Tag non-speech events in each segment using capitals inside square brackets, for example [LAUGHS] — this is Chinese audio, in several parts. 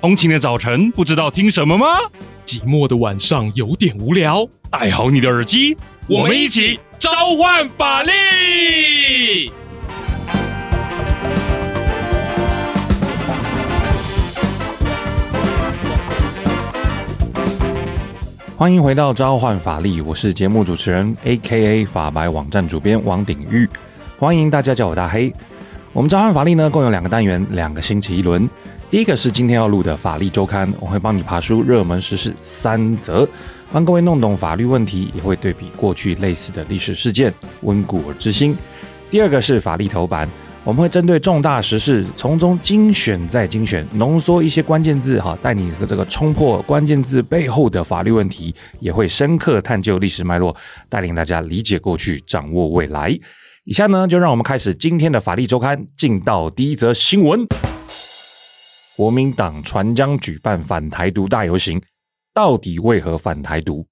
通勤的早晨不知道听什么吗？寂寞的晚上有点无聊，戴好你的耳机，我们一起召唤法力！欢迎回到召唤法力，我是节目主持人 AKA 法白网站主编王鼎玉，欢迎大家叫我大黑。我们召唤法力呢，共有两个单元，两个星期一轮。第一个是今天要录的法律周刊，我会帮你爬书热门时事三则，帮各位弄懂法律问题，也会对比过去类似的历史事件，温故而知新。第二个是法律头版，我们会针对重大时事，从中精选再精选，浓缩一些关键字，哈，带你的这个冲破关键字背后的法律问题，也会深刻探究历史脉络，带领大家理解过去，掌握未来。以下呢，就让我们开始今天的法律周刊，进到第一则新闻：国民党传将举办反台独大游行，到底为何反台独？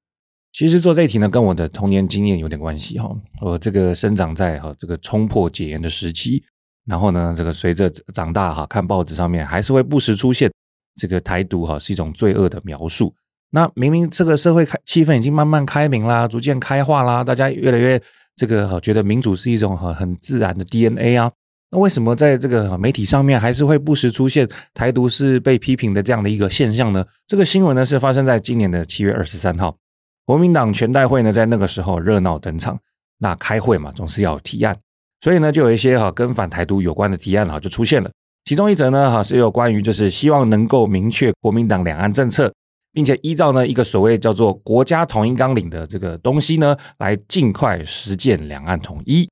其实做这一题呢，跟我的童年经验有点关系哈。我这个生长在哈这个冲破解严的时期，然后呢，这个随着长大哈，看报纸上面还是会不时出现这个台独哈是一种罪恶的描述。那明明这个社会开气氛已经慢慢开明啦，逐渐开化啦，大家越来越。这个哈，觉得民主是一种很很自然的 DNA 啊，那为什么在这个媒体上面还是会不时出现台独是被批评的这样的一个现象呢？这个新闻呢是发生在今年的七月二十三号，国民党全代会呢在那个时候热闹登场。那开会嘛，总是要提案，所以呢就有一些哈跟反台独有关的提案哈就出现了。其中一则呢哈是有关于就是希望能够明确国民党两岸政策。并且依照呢一个所谓叫做国家统一纲领的这个东西呢，来尽快实践两岸统一。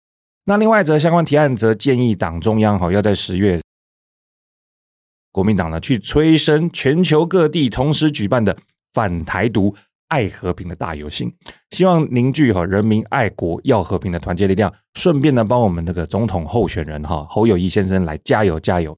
那另外一则相关提案则建议党中央哈要在十月，国民党呢去催生全球各地同时举办的反台独爱和平的大游行，希望凝聚哈人民爱国要和平的团结力量，顺便呢帮我们那个总统候选人哈侯友谊先生来加油加油。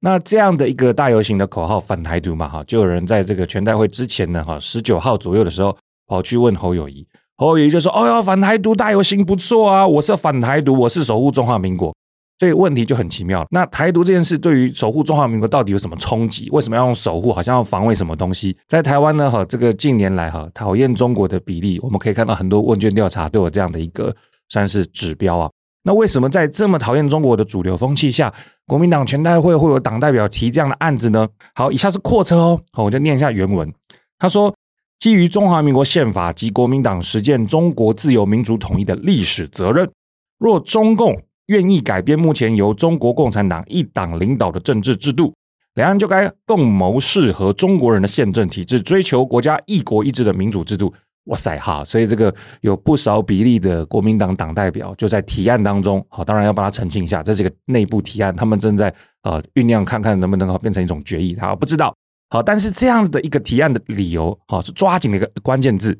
那这样的一个大游行的口号反台独嘛，哈，就有人在这个全代会之前呢，哈，十九号左右的时候跑去问侯友谊，侯友宜就说：“哦哟，反台独大游行不错啊，我是反台独，我是守护中华民国。”所以问题就很奇妙。那台独这件事对于守护中华民国到底有什么冲击？为什么要用守护？好像要防卫什么东西？在台湾呢，哈，这个近年来哈，讨厌中国的比例，我们可以看到很多问卷调查都有这样的一个算是指标啊。那为什么在这么讨厌中国的主流风气下，国民党全代会会有党代表提这样的案子呢？好，以下是扩车哦，好，我就念一下原文。他说，基于中华民国宪法及国民党实践中国自由民主统一的历史责任，若中共愿意改变目前由中国共产党一党领导的政治制度，两岸就该共谋适合中国人的宪政体制，追求国家一国一制的民主制度。哇塞哈，所以这个有不少比例的国民党党代表就在提案当中，好，当然要帮他澄清一下，这是一个内部提案，他们正在呃酝酿，看看能不能变成一种决议，好，不知道，好，但是这样的一个提案的理由，好，是抓紧了一个关键字，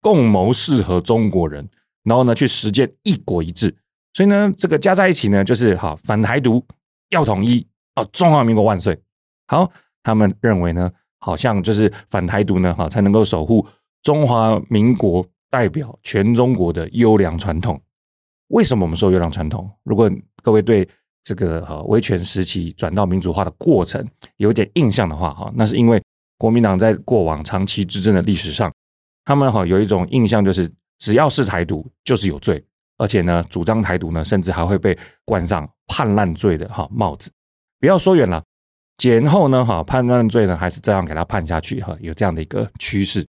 共谋适合中国人，然后呢去实践一国一制，所以呢这个加在一起呢就是好反台独要统一哦，中华民国万岁，好，他们认为呢好像就是反台独呢，好才能够守护。中华民国代表全中国的优良传统，为什么我们说优良传统？如果各位对这个哈威权时期转到民主化的过程有点印象的话，哈，那是因为国民党在过往长期执政的历史上，他们哈有一种印象，就是只要是台独就是有罪，而且呢，主张台独呢，甚至还会被冠上叛乱罪的哈帽子。不要说远了，解严后呢，哈叛乱罪呢，还是这样给他判下去，哈，有这样的一个趋势。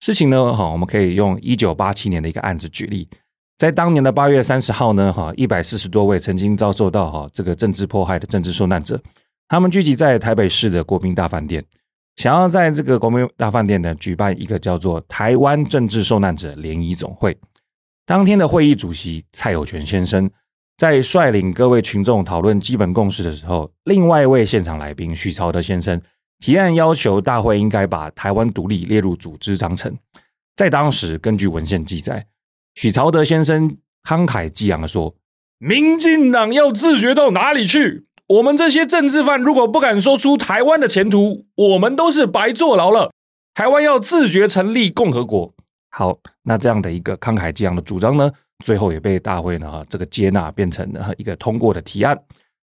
事情呢，哈，我们可以用一九八七年的一个案子举例，在当年的八月三十号呢，哈，一百四十多位曾经遭受到哈这个政治迫害的政治受难者，他们聚集在台北市的国宾大饭店，想要在这个国宾大饭店呢举办一个叫做台湾政治受难者联谊总会。当天的会议主席蔡有全先生在率领各位群众讨论基本共识的时候，另外一位现场来宾许朝德先生。提案要求大会应该把台湾独立列入组织章程。在当时，根据文献记载，许朝德先生慷慨激昂地说：“民进党要自觉到哪里去？我们这些政治犯如果不敢说出台湾的前途，我们都是白坐牢了。台湾要自觉成立共和国。”好，那这样的一个慷慨激昂的主张呢，最后也被大会呢这个接纳，变成了一个通过的提案。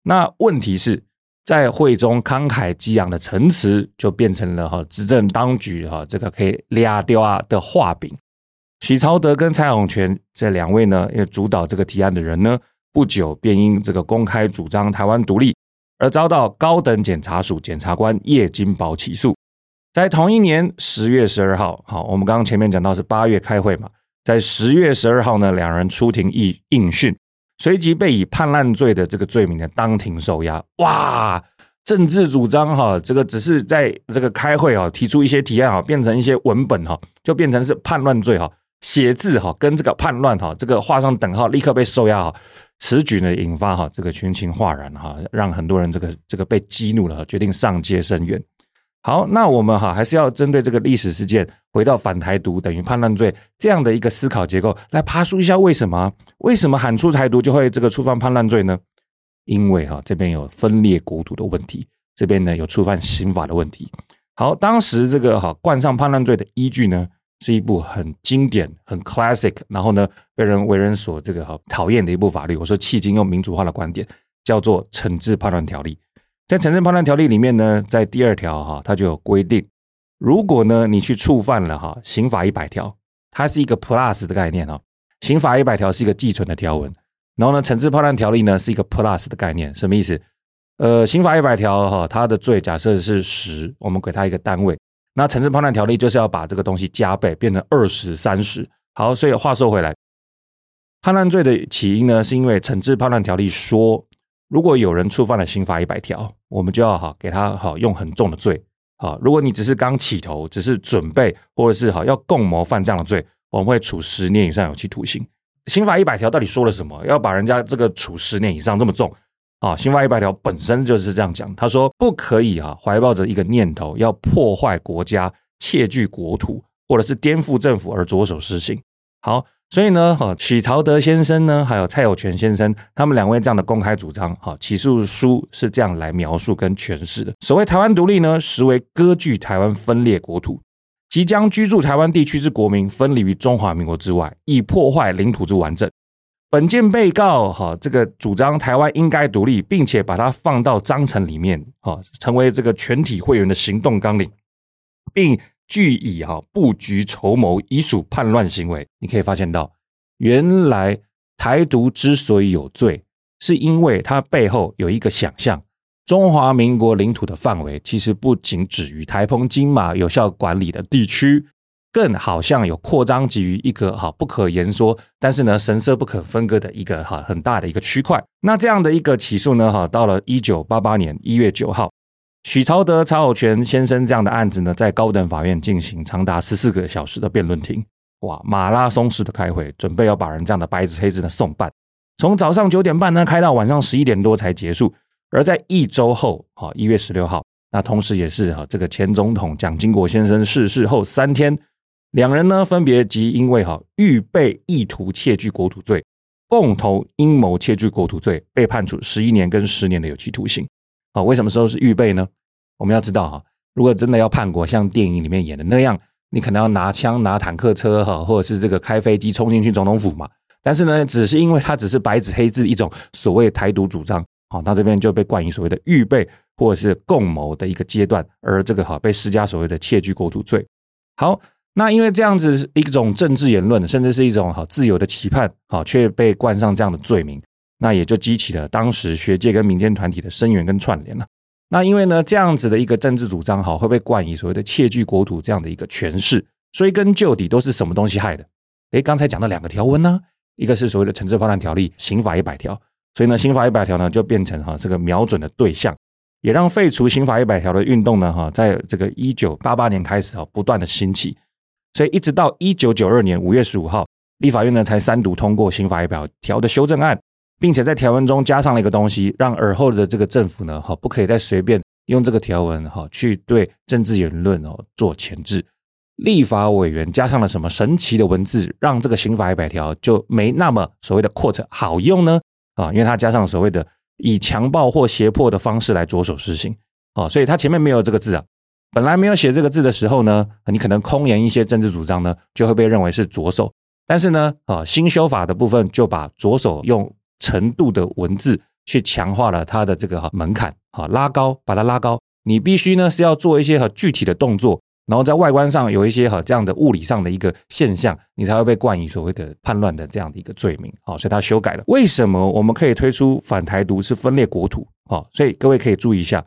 那问题是，在会中慷慨激昂的陈词，就变成了哈执政当局哈这个可以抓到啊的画饼。许朝德跟蔡永权这两位呢，因为主导这个提案的人呢，不久便因这个公开主张台湾独立而遭到高等检察署检察官叶金宝起诉。在同一年十月十二号，好，我们刚刚前面讲到是八月开会嘛，在十月十二号呢，两人出庭应应讯，随即被以叛乱罪的这个罪名呢当庭受押。哇，政治主张哈，这个只是在这个开会啊提出一些提案哈，变成一些文本哈，就变成是叛乱罪哈。写字哈，跟这个叛乱哈，这个画上等号，立刻被收押哈。此举呢，引发哈这个群情哗然哈，让很多人这个这个被激怒了，决定上街声援。好，那我们哈还是要针对这个历史事件，回到反台独等于叛乱罪这样的一个思考结构来爬梳一下，为什么？为什么喊出台独就会这个触犯叛乱罪呢？因为哈这边有分裂国土的问题，这边呢有触犯刑法的问题。好，当时这个哈冠上叛乱罪的依据呢？是一部很经典、很 classic，然后呢，被人为人所这个哈讨厌的一部法律。我说迄今用民主化的观点，叫做《惩治叛乱条例》。在《惩治叛乱条例》里面呢，在第二条哈，它就有规定，如果呢你去触犯了哈刑法一百条，它是一个 plus 的概念哈。刑法一百条是一个既存的条文，然后呢，《惩治叛乱条例》呢是一个 plus 的概念，什么意思？呃，刑法一百条哈，它的罪假设是十，我们给它一个单位。那惩治叛乱条例就是要把这个东西加倍，变成二十、三十。好，所以话说回来，叛乱罪的起因呢，是因为惩治叛乱条例说，如果有人触犯了刑法一百条，我们就要哈给他好用很重的罪。好，如果你只是刚起头，只是准备，或者是好要共谋犯这样的罪，我们会处十年以上有期徒刑。刑法一百条到底说了什么？要把人家这个处十年以上这么重？啊，刑法一百条本身就是这样讲，他说不可以啊，怀抱着一个念头要破坏国家、窃据国土，或者是颠覆政府而着手施行。好，所以呢，哈，许朝德先生呢，还有蔡有权先生，他们两位这样的公开主张，哈，起诉书是这样来描述跟诠释的：所谓台湾独立呢，实为割据台湾、分裂国土，即将居住台湾地区之国民分离于中华民国之外，以破坏领土之完整。本件被告哈，这个主张台湾应该独立，并且把它放到章程里面，哈，成为这个全体会员的行动纲领，并据以哈布局筹谋，以属叛乱行为。你可以发现到，原来台独之所以有罪，是因为它背后有一个想象：中华民国领土的范围其实不仅止于台澎金马有效管理的地区。更好像有扩张基于一个哈不可言说，但是呢神色不可分割的一个哈很大的一个区块。那这样的一个起诉呢哈，到了一九八八年一月九号，许朝德、曹有权先生这样的案子呢，在高等法院进行长达十四个小时的辩论庭，哇，马拉松式的开会，准备要把人这样的白纸黑字呢送办，从早上九点半呢开到晚上十一点多才结束。而在一周后，哈一月十六号，那同时也是哈这个前总统蒋经国先生逝世后三天。两人呢，分别即因为哈预备意图窃据国土罪、共同阴谋窃据国土罪，被判处十一年跟十年的有期徒刑。啊，为什么说是预备呢？我们要知道哈，如果真的要叛国，像电影里面演的那样，你可能要拿枪、拿坦克车哈，或者是这个开飞机冲进去总统府嘛。但是呢，只是因为他只是白纸黑字一种所谓台独主张，好，那这边就被冠以所谓的预备或者是共谋的一个阶段，而这个哈被施加所谓的窃据国土罪。好。那因为这样子一种政治言论，甚至是一种好自由的期盼，好却被冠上这样的罪名，那也就激起了当时学界跟民间团体的声援跟串联了。那因为呢，这样子的一个政治主张，好会被冠以所谓的窃据国土这样的一个诠释，追根究底都是什么东西害的？诶，刚才讲到两个条文呢，一个是所谓的《惩治叛乱条例》，刑法一百条，所以呢，刑法一百条呢就变成哈这个瞄准的对象，也让废除刑法一百条的运动呢哈，在这个一九八八年开始哈，不断的兴起。所以一直到一九九二年五月十五号，立法院呢才三读通过刑法一百条的修正案，并且在条文中加上了一个东西，让尔后的这个政府呢，哈，不可以再随便用这个条文哈去对政治言论哦做钳制。立法委员加上了什么神奇的文字，让这个刑法一百条就没那么所谓的扩展好用呢？啊，因为它加上所谓的以强暴或胁迫的方式来着手实行，啊，所以它前面没有这个字啊。本来没有写这个字的时候呢，你可能空言一些政治主张呢，就会被认为是左手。但是呢，啊，新修法的部分就把左手用程度的文字去强化了它的这个门槛，好拉高，把它拉高。你必须呢是要做一些很具体的动作，然后在外观上有一些哈这样的物理上的一个现象，你才会被冠以所谓的叛乱的这样的一个罪名。好，所以他修改了。为什么我们可以推出反台独是分裂国土？好，所以各位可以注意一下，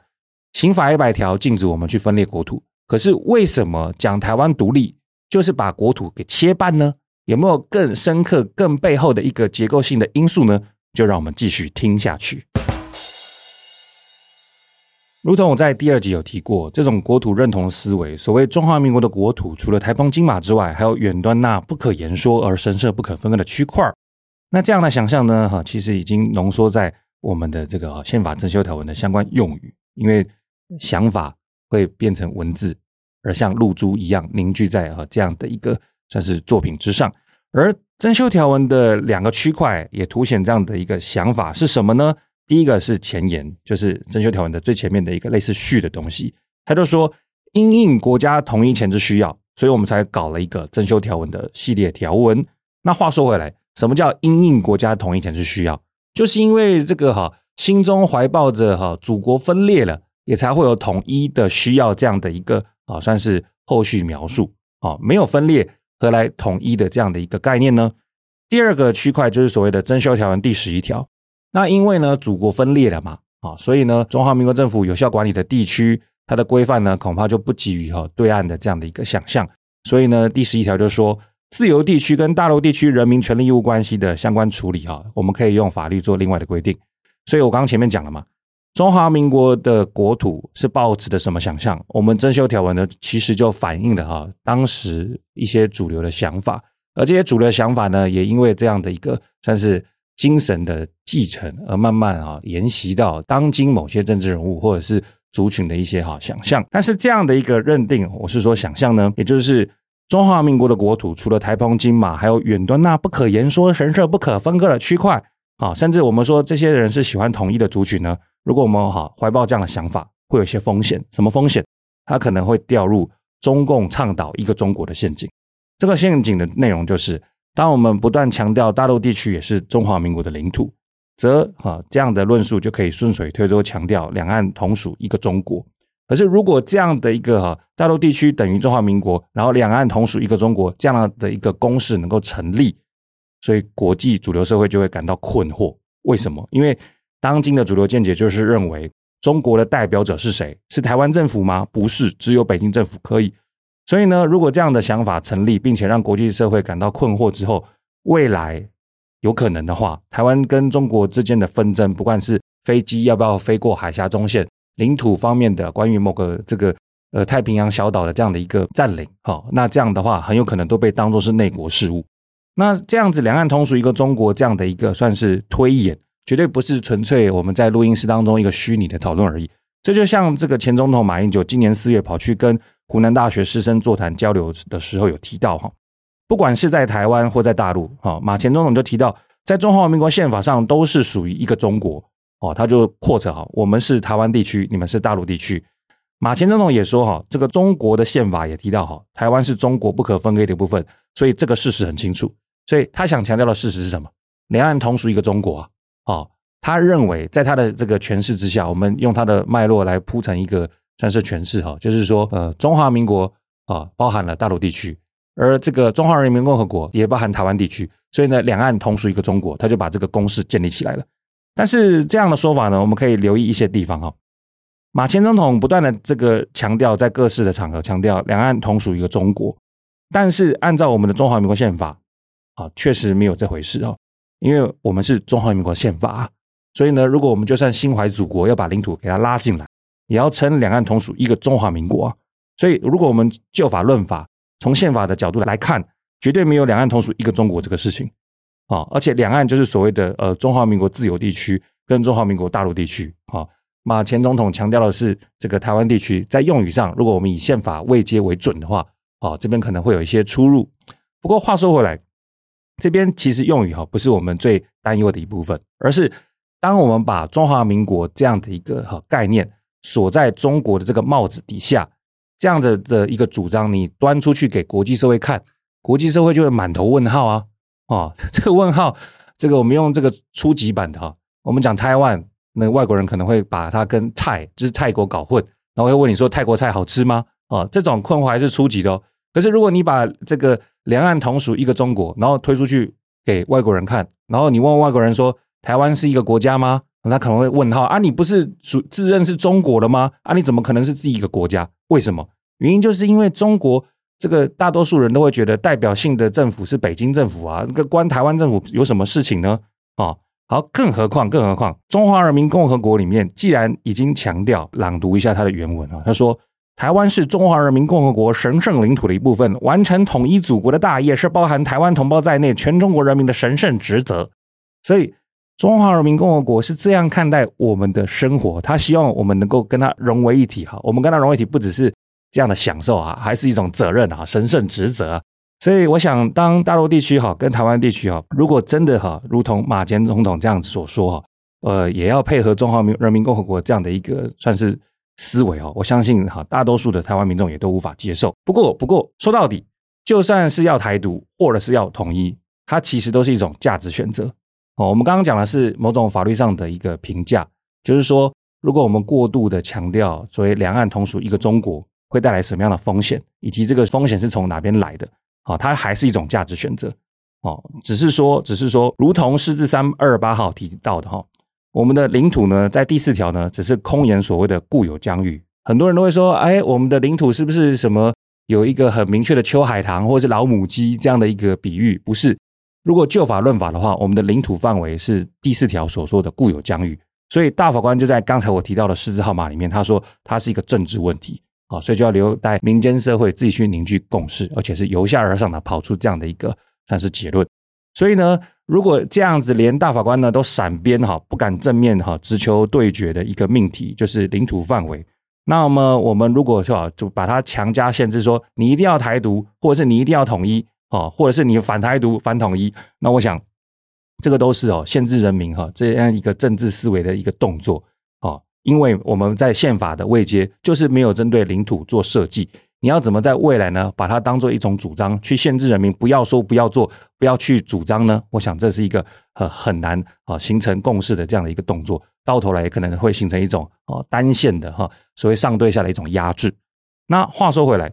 刑法一百条禁止我们去分裂国土，可是为什么讲台湾独立就是把国土给切半呢？有没有更深刻、更背后的一个结构性的因素呢？就让我们继续听下去。如同我在第二集有提过，这种国土认同思维，所谓中华民国的国土，除了台澎金马之外，还有远端那不可言说而神圣不可分割的区块。那这样的想象呢，哈，其实已经浓缩在我们的这个宪法增修条文的相关用语，因为想法会变成文字，而像露珠一样凝聚在哈这样的一个算是作品之上。而增修条文的两个区块也凸显这样的一个想法是什么呢？第一个是前言，就是增修条文的最前面的一个类似序的东西，他就说因应国家统一前之需要，所以我们才搞了一个增修条文的系列条文。那话说回来，什么叫因应国家统一前之需要？就是因为这个哈，心中怀抱着哈祖国分裂了，也才会有统一的需要这样的一个啊，算是后续描述啊，没有分裂何来统一的这样的一个概念呢？第二个区块就是所谓的征修条文第十一条。那因为呢，祖国分裂了嘛，啊，所以呢，中华民国政府有效管理的地区，它的规范呢，恐怕就不及于哈对岸的这样的一个想象。所以呢，第十一条就说，自由地区跟大陆地区人民权利义务关系的相关处理哈，我们可以用法律做另外的规定。所以我刚刚前面讲了嘛，中华民国的国土是抱持的什么想象？我们增修条文呢，其实就反映了哈当时一些主流的想法，而这些主流的想法呢，也因为这样的一个算是。精神的继承，而慢慢啊沿袭到当今某些政治人物或者是族群的一些哈想象。但是这样的一个认定，我是说想象呢，也就是中华民国的国土，除了台澎金马，还有远端那不可言说、神圣不可分割的区块啊，甚至我们说这些人是喜欢统一的族群呢。如果我们哈怀抱这样的想法，会有一些风险。什么风险？他可能会掉入中共倡导一个中国的陷阱。这个陷阱的内容就是。当我们不断强调大陆地区也是中华民国的领土，则哈这样的论述就可以顺水推舟强调两岸同属一个中国。可是如果这样的一个哈大陆地区等于中华民国，然后两岸同属一个中国这样的一个公式能够成立，所以国际主流社会就会感到困惑。为什么？因为当今的主流见解就是认为中国的代表者是谁？是台湾政府吗？不是，只有北京政府可以。所以呢，如果这样的想法成立，并且让国际社会感到困惑之后，未来有可能的话，台湾跟中国之间的纷争，不管是飞机要不要飞过海峡中线、领土方面的关于某个这个呃太平洋小岛的这样的一个占领，好，那这样的话很有可能都被当作是内国事务。那这样子两岸同属一个中国这样的一个算是推演，绝对不是纯粹我们在录音室当中一个虚拟的讨论而已。这就像这个前总统马英九今年四月跑去跟湖南大学师生座谈交流的时候有提到哈，不管是在台湾或在大陆，哈，马前总统就提到，在中华民国宪法上都是属于一个中国，哦，他就扩扯哈，我们是台湾地区，你们是大陆地区。马前总统也说哈，这个中国的宪法也提到哈，台湾是中国不可分割的一部分，所以这个事实很清楚。所以他想强调的事实是什么？两岸同属一个中国啊，哦，他认为在他的这个诠释之下，我们用他的脉络来铺成一个。算是诠释哈，就是说，呃，中华民国啊，包含了大陆地区，而这个中华人民共和国也包含台湾地区，所以呢，两岸同属一个中国，他就把这个公式建立起来了。但是这样的说法呢，我们可以留意一些地方哈。马前总统不断的这个强调，在各式的场合强调两岸同属一个中国，但是按照我们的中华民国宪法啊，确实没有这回事哦，因为我们是中华民国宪法，所以呢，如果我们就算心怀祖国，要把领土给它拉进来。也要称两岸同属一个中华民国啊，所以如果我们就法论法，从宪法的角度来看，绝对没有两岸同属一个中国这个事情啊，而且两岸就是所谓的呃中华民国自由地区跟中华民国大陆地区啊。马前总统强调的是这个台湾地区，在用语上，如果我们以宪法位阶为准的话，啊，这边可能会有一些出入。不过话说回来，这边其实用语哈不是我们最担忧的一部分，而是当我们把中华民国这样的一个哈概念。锁在中国的这个帽子底下，这样子的一个主张，你端出去给国际社会看，国际社会就会满头问号啊！[LAUGHS] 啊，这个问号，这个我们用这个初级版的哈，我们讲台湾，那外国人可能会把它跟泰就是泰国搞混，然后会问你说泰国菜好吃吗？哦，这种困惑还是初级的哦。可是如果你把这个两岸同属一个中国，然后推出去给外国人看，然后你问外国人说台湾是一个国家吗？他可能会问号啊，你不是属自认是中国的吗？啊，你怎么可能是自己一个国家？为什么？原因就是因为中国这个大多数人都会觉得代表性的政府是北京政府啊，这个关台湾政府有什么事情呢？啊，好，更何况更何况，中华人民共和国里面既然已经强调，朗读一下它的原文啊，他说。台湾是中华人民共和国神圣领土的一部分，完成统一祖国的大业是包含台湾同胞在内全中国人民的神圣职责。所以，中华人民共和国是这样看待我们的生活，他希望我们能够跟他融为一体。哈，我们跟他融为一体，不只是这样的享受啊，还是一种责任啊，神圣职责。所以，我想，当大陆地区哈跟台湾地区哈，如果真的哈，如同马前总统这样子所说哈，呃，也要配合中华人民共和国这样的一个算是。思维哦，我相信哈，大多数的台湾民众也都无法接受。不过，不过说到底，就算是要台独或者是要统一，它其实都是一种价值选择哦。我们刚刚讲的是某种法律上的一个评价，就是说，如果我们过度的强调所谓两岸同属一个中国，会带来什么样的风险，以及这个风险是从哪边来的，好，它还是一种价值选择哦。只是说，只是说，如同释字三二八号提到的哈。我们的领土呢，在第四条呢，只是空言所谓的固有疆域。很多人都会说，哎，我们的领土是不是什么有一个很明确的秋海棠或者是老母鸡这样的一个比喻？不是。如果就法论法的话，我们的领土范围是第四条所说的固有疆域。所以大法官就在刚才我提到的释字号码里面，他说它是一个政治问题啊，所以就要留待民间社会自己去凝聚共识，而且是由下而上的跑出这样的一个算是结论。所以呢。如果这样子，连大法官呢都闪边哈，不敢正面哈直球对决的一个命题，就是领土范围。那么我们如果说就把它强加限制，说你一定要台独，或者是你一定要统一，哦，或者是你反台独、反统一，那我想这个都是哦限制人民哈这样一个政治思维的一个动作啊，因为我们在宪法的位阶就是没有针对领土做设计。你要怎么在未来呢？把它当做一种主张去限制人民，不要说不要做，不要去主张呢？我想这是一个呃很难啊形成共识的这样的一个动作，到头来也可能会形成一种啊单线的哈所谓上对下的一种压制。那话说回来，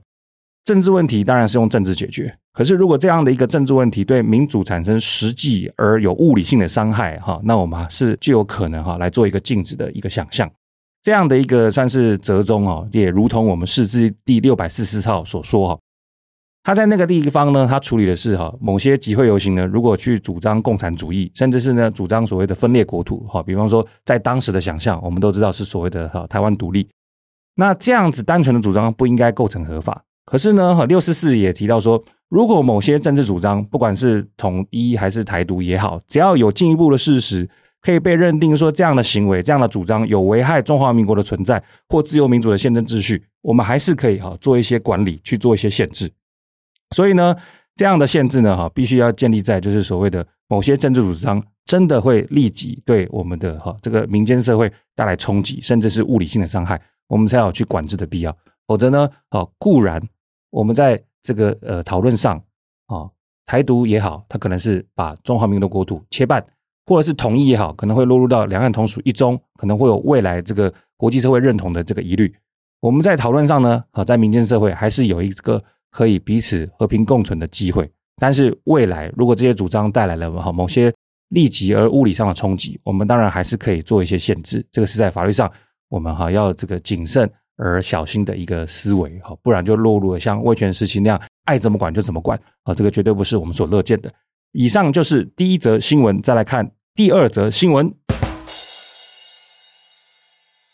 政治问题当然是用政治解决，可是如果这样的一个政治问题对民主产生实际而有物理性的伤害哈，那我们是就有可能哈来做一个禁止的一个想象。这样的一个算是折中哦，也如同我们释字第六百四十四号所说哈，他在那个地方呢，他处理的是哈某些集会游行呢，如果去主张共产主义，甚至是呢主张所谓的分裂国土哈，比方说在当时的想象，我们都知道是所谓的哈台湾独立，那这样子单纯的主张不应该构成合法。可是呢哈六四四也提到说，如果某些政治主张，不管是统一还是台独也好，只要有进一步的事实。可以被认定说，这样的行为、这样的主张有危害中华民国的存在或自由民主的宪政秩序，我们还是可以哈做一些管理，去做一些限制。所以呢，这样的限制呢哈，必须要建立在就是所谓的某些政治主张真的会立即对我们的哈这个民间社会带来冲击，甚至是物理性的伤害，我们才有去管制的必要。否则呢，啊固然我们在这个呃讨论上啊台独也好，它可能是把中华民国国土切半。或者是同意也好，可能会落入到两岸同属一中，可能会有未来这个国际社会认同的这个疑虑。我们在讨论上呢，好，在民间社会还是有一个可以彼此和平共存的机会。但是未来如果这些主张带来了哈某些立即而物理上的冲击，我们当然还是可以做一些限制。这个是在法律上我们哈要这个谨慎而小心的一个思维哈，不然就落入了像威权时期那样爱怎么管就怎么管啊，这个绝对不是我们所乐见的。以上就是第一则新闻，再来看第二则新闻。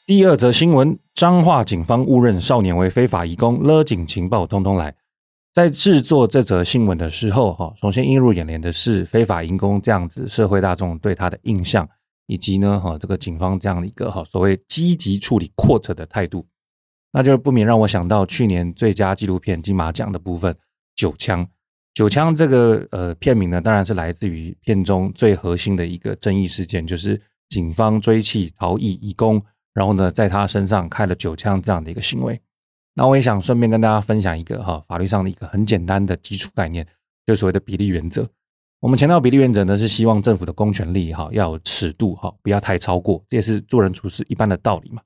第二则新闻：彰化警方误认少年为非法移工，勒紧情报通通来。在制作这则新闻的时候，哈，首先映入眼帘的是非法移工这样子社会大众对他的印象，以及呢，哈，这个警方这样的一个哈所谓积极处理扩扯的态度，那就不免让我想到去年最佳纪录片金马奖的部分《九枪》。九枪这个呃片名呢，当然是来自于片中最核心的一个争议事件，就是警方追缉逃逸移工，然后呢在他身上开了九枪这样的一个行为。那我也想顺便跟大家分享一个哈法律上的一个很简单的基础概念，就所谓的比例原则。我们强调比例原则呢，是希望政府的公权力哈要有尺度哈，不要太超过，这也是做人处事一般的道理嘛。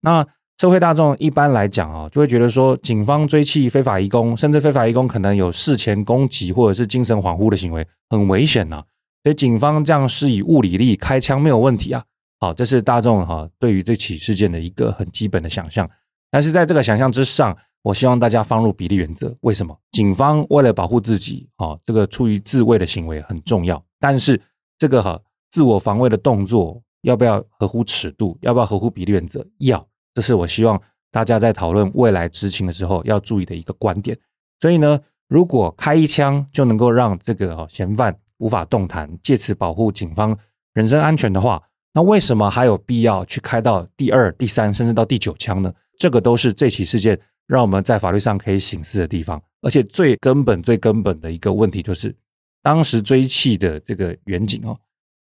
那社会大众一般来讲啊，就会觉得说，警方追缉非法移工，甚至非法移工可能有事前攻击或者是精神恍惚的行为，很危险呐。所以警方这样施以物理力开枪没有问题啊。好，这是大众哈对于这起事件的一个很基本的想象。但是在这个想象之上，我希望大家放入比例原则。为什么？警方为了保护自己，哈，这个出于自卫的行为很重要。但是这个哈自我防卫的动作要不要合乎尺度？要不要合乎比例原则？要。这是我希望大家在讨论未来执勤的时候要注意的一个观点。所以呢，如果开一枪就能够让这个哈嫌犯无法动弹，借此保护警方人身安全的话，那为什么还有必要去开到第二、第三，甚至到第九枪呢？这个都是这起事件让我们在法律上可以省思的地方。而且最根本、最根本的一个问题就是，当时追缉的这个员警哦，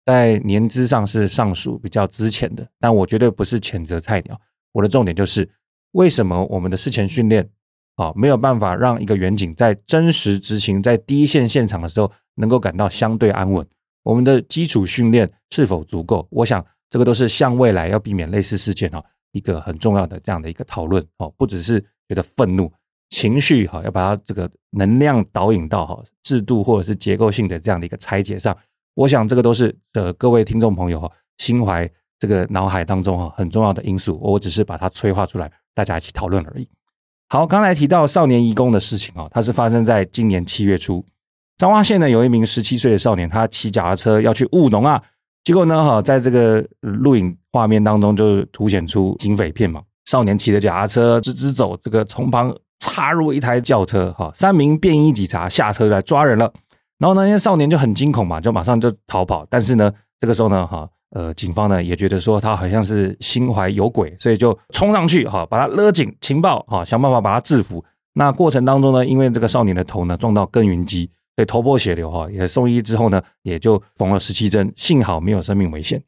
在年资上是尚属比较资浅的，但我绝对不是谴责菜鸟。我的重点就是，为什么我们的事前训练啊没有办法让一个员警在真实执行在第一线现场的时候能够感到相对安稳？我们的基础训练是否足够？我想这个都是向未来要避免类似事件哈一个很重要的这样的一个讨论哦，不只是觉得愤怒情绪哈，要把它这个能量导引到哈制度或者是结构性的这样的一个拆解上。我想这个都是呃各位听众朋友哈心怀。这个脑海当中哈很重要的因素，我只是把它催化出来，大家一起讨论而已。好，刚才提到少年移工的事情啊，它是发生在今年七月初，彰化县呢有一名十七岁的少年，他骑脚踏车要去务农啊，结果呢哈，在这个录影画面当中就凸显出警匪片嘛，少年骑着脚踏车直直走，这个从旁插入一台轿车哈，三名便衣警察下车来抓人了，然后呢，那少年就很惊恐嘛，就马上就逃跑，但是呢，这个时候呢哈。呃，警方呢也觉得说他好像是心怀有鬼，所以就冲上去哈，把他勒紧，情报哈，想办法把他制服。那过程当中呢，因为这个少年的头呢撞到耕耘机，所以头破血流哈，也送医之后呢，也就缝了十七针，幸好没有生命危险。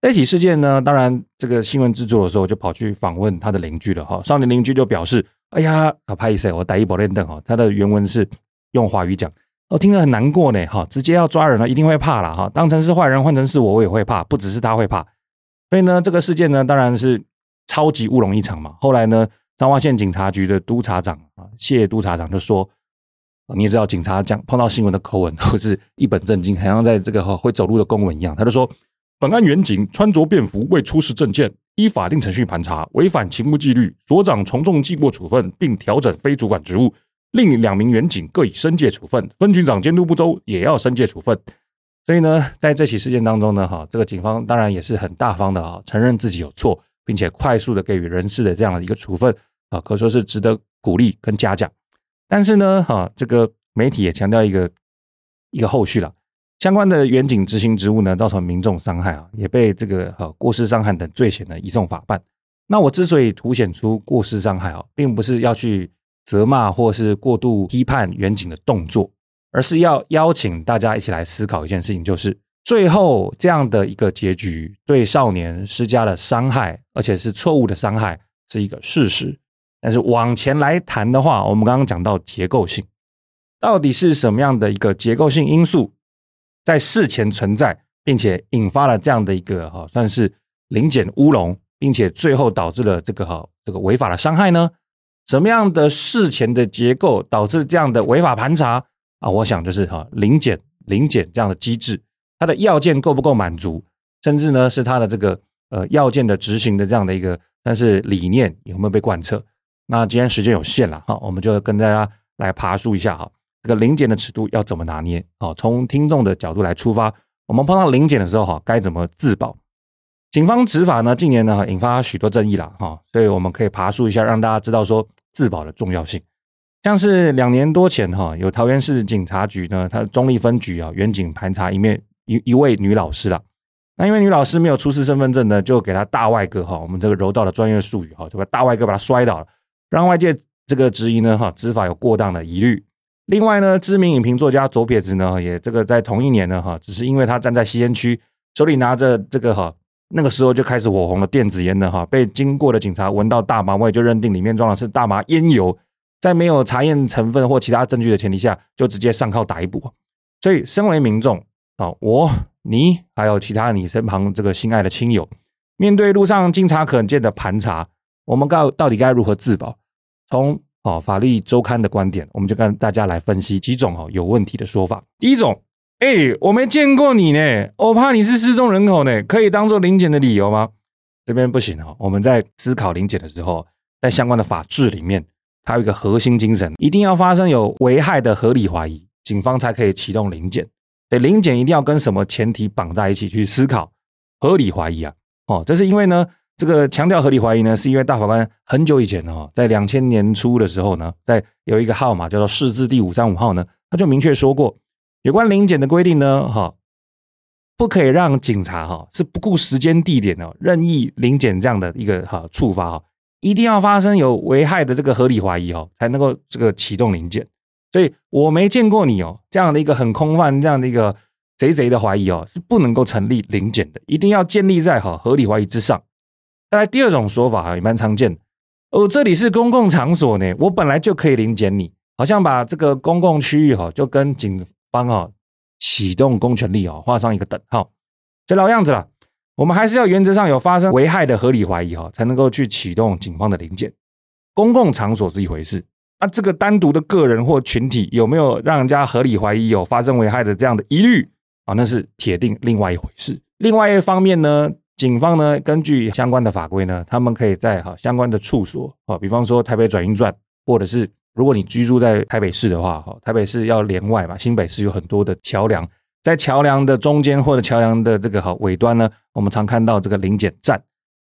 这起事件呢，当然这个新闻制作的时候就跑去访问他的邻居了哈，少年邻居就表示，哎呀，啊，拍谢我打一保练凳哈，他的原文是用华语讲。我听得很难过呢，哈，直接要抓人了，一定会怕了，哈，当成是坏人，换成是我，我也会怕，不只是他会怕，所以呢，这个事件呢，当然是超级乌龙一场嘛。后来呢，彰化县警察局的督察长啊，谢督察长就说，你也知道，警察讲碰到新闻的口吻 [LAUGHS] 都是一本正经，好像在这个会走路的公文一样，他就说，本案原警穿着便服，未出示证件，依法定程序盘查，违反勤务纪律，所长从重记过处分，并调整非主管职务。另两名员警各以申诫处分，分局长监督不周也要申诫处分。所以呢，在这起事件当中呢，哈，这个警方当然也是很大方的啊，承认自己有错，并且快速的给予人事的这样的一个处分啊，可说是值得鼓励跟嘉奖。但是呢，哈，这个媒体也强调一个一个后续了，相关的员警执行职务呢，造成民众伤害啊，也被这个哈过失伤害等罪嫌呢移送法办。那我之所以凸显出过失伤害啊，并不是要去。责骂或是过度批判远景的动作，而是要邀请大家一起来思考一件事情，就是最后这样的一个结局对少年施加了伤害，而且是错误的伤害，是一个事实。但是往前来谈的话，我们刚刚讲到结构性，到底是什么样的一个结构性因素在事前存在，并且引发了这样的一个哈算是临检乌龙，并且最后导致了这个哈这个违法的伤害呢？什么样的事前的结构导致这样的违法盘查啊？我想就是哈临检临检这样的机制，它的要件够不够满足，甚至呢是它的这个呃要件的执行的这样的一个，但是理念有没有被贯彻？那今天时间有限了哈，我们就跟大家来爬梳一下哈，这个临检的尺度要怎么拿捏？啊，从听众的角度来出发，我们碰到临检的时候哈，该怎么自保？警方执法呢，近年呢引发许多争议了哈，所以我们可以爬梳一下，让大家知道说。自保的重要性，像是两年多前哈，有桃园市警察局呢，它中坜分局啊，远警盘查一面一一位女老师啦。那因为女老师没有出示身份证呢，就给她大外哥哈，我们这个柔道的专业术语哈，就把大外哥把她摔倒了，让外界这个质疑呢哈，执法有过当的疑虑。另外呢，知名影评作家左撇子呢，也这个在同一年呢哈，只是因为他站在吸烟区，手里拿着这个哈。那个时候就开始火红的电子烟的哈，被经过的警察闻到大麻味，就认定里面装的是大麻烟油，在没有查验成分或其他证据的前提下，就直接上铐逮捕。所以，身为民众啊，我、你还有其他你身旁这个心爱的亲友，面对路上经常可见的盘查，我们该到底该如何自保？从哦法律周刊的观点，我们就跟大家来分析几种哦有问题的说法。第一种，哎，我没见过你呢，我怕你是失踪人口呢，可以当做临检的理由吗？这边不行哦，我们在思考临检的时候，在相关的法制里面。它有一个核心精神，一定要发生有危害的合理怀疑，警方才可以启动临检。对，临检一定要跟什么前提绑在一起去思考？合理怀疑啊，哦，这是因为呢，这个强调合理怀疑呢，是因为大法官很久以前哦，在两千年初的时候呢，在有一个号码叫做释字第五三五号呢，他就明确说过，有关临检的规定呢，哈，不可以让警察哈是不顾时间地点哦，任意临检这样的一个哈处罚哈。一定要发生有危害的这个合理怀疑哦，才能够这个启动临检。所以我没见过你哦，这样的一个很空泛、这样的一个贼贼的怀疑哦，是不能够成立临检的。一定要建立在哈合理怀疑之上。再来第二种说法哈，也蛮常见哦，这里是公共场所呢，我本来就可以临检你，好像把这个公共区域哈就跟警方啊启动公权力哦画上一个等号，这老样子了。我们还是要原则上有发生危害的合理怀疑哈，才能够去启动警方的临检。公共场所是一回事，啊，这个单独的个人或群体有没有让人家合理怀疑有发生危害的这样的疑虑啊？那是铁定另外一回事。另外一方面呢，警方呢根据相关的法规呢，他们可以在哈相关的处所啊，比方说台北转运站，或者是如果你居住在台北市的话哈，台北市要连外嘛，新北市有很多的桥梁。在桥梁的中间或者桥梁的这个哈尾端呢，我们常看到这个临检站。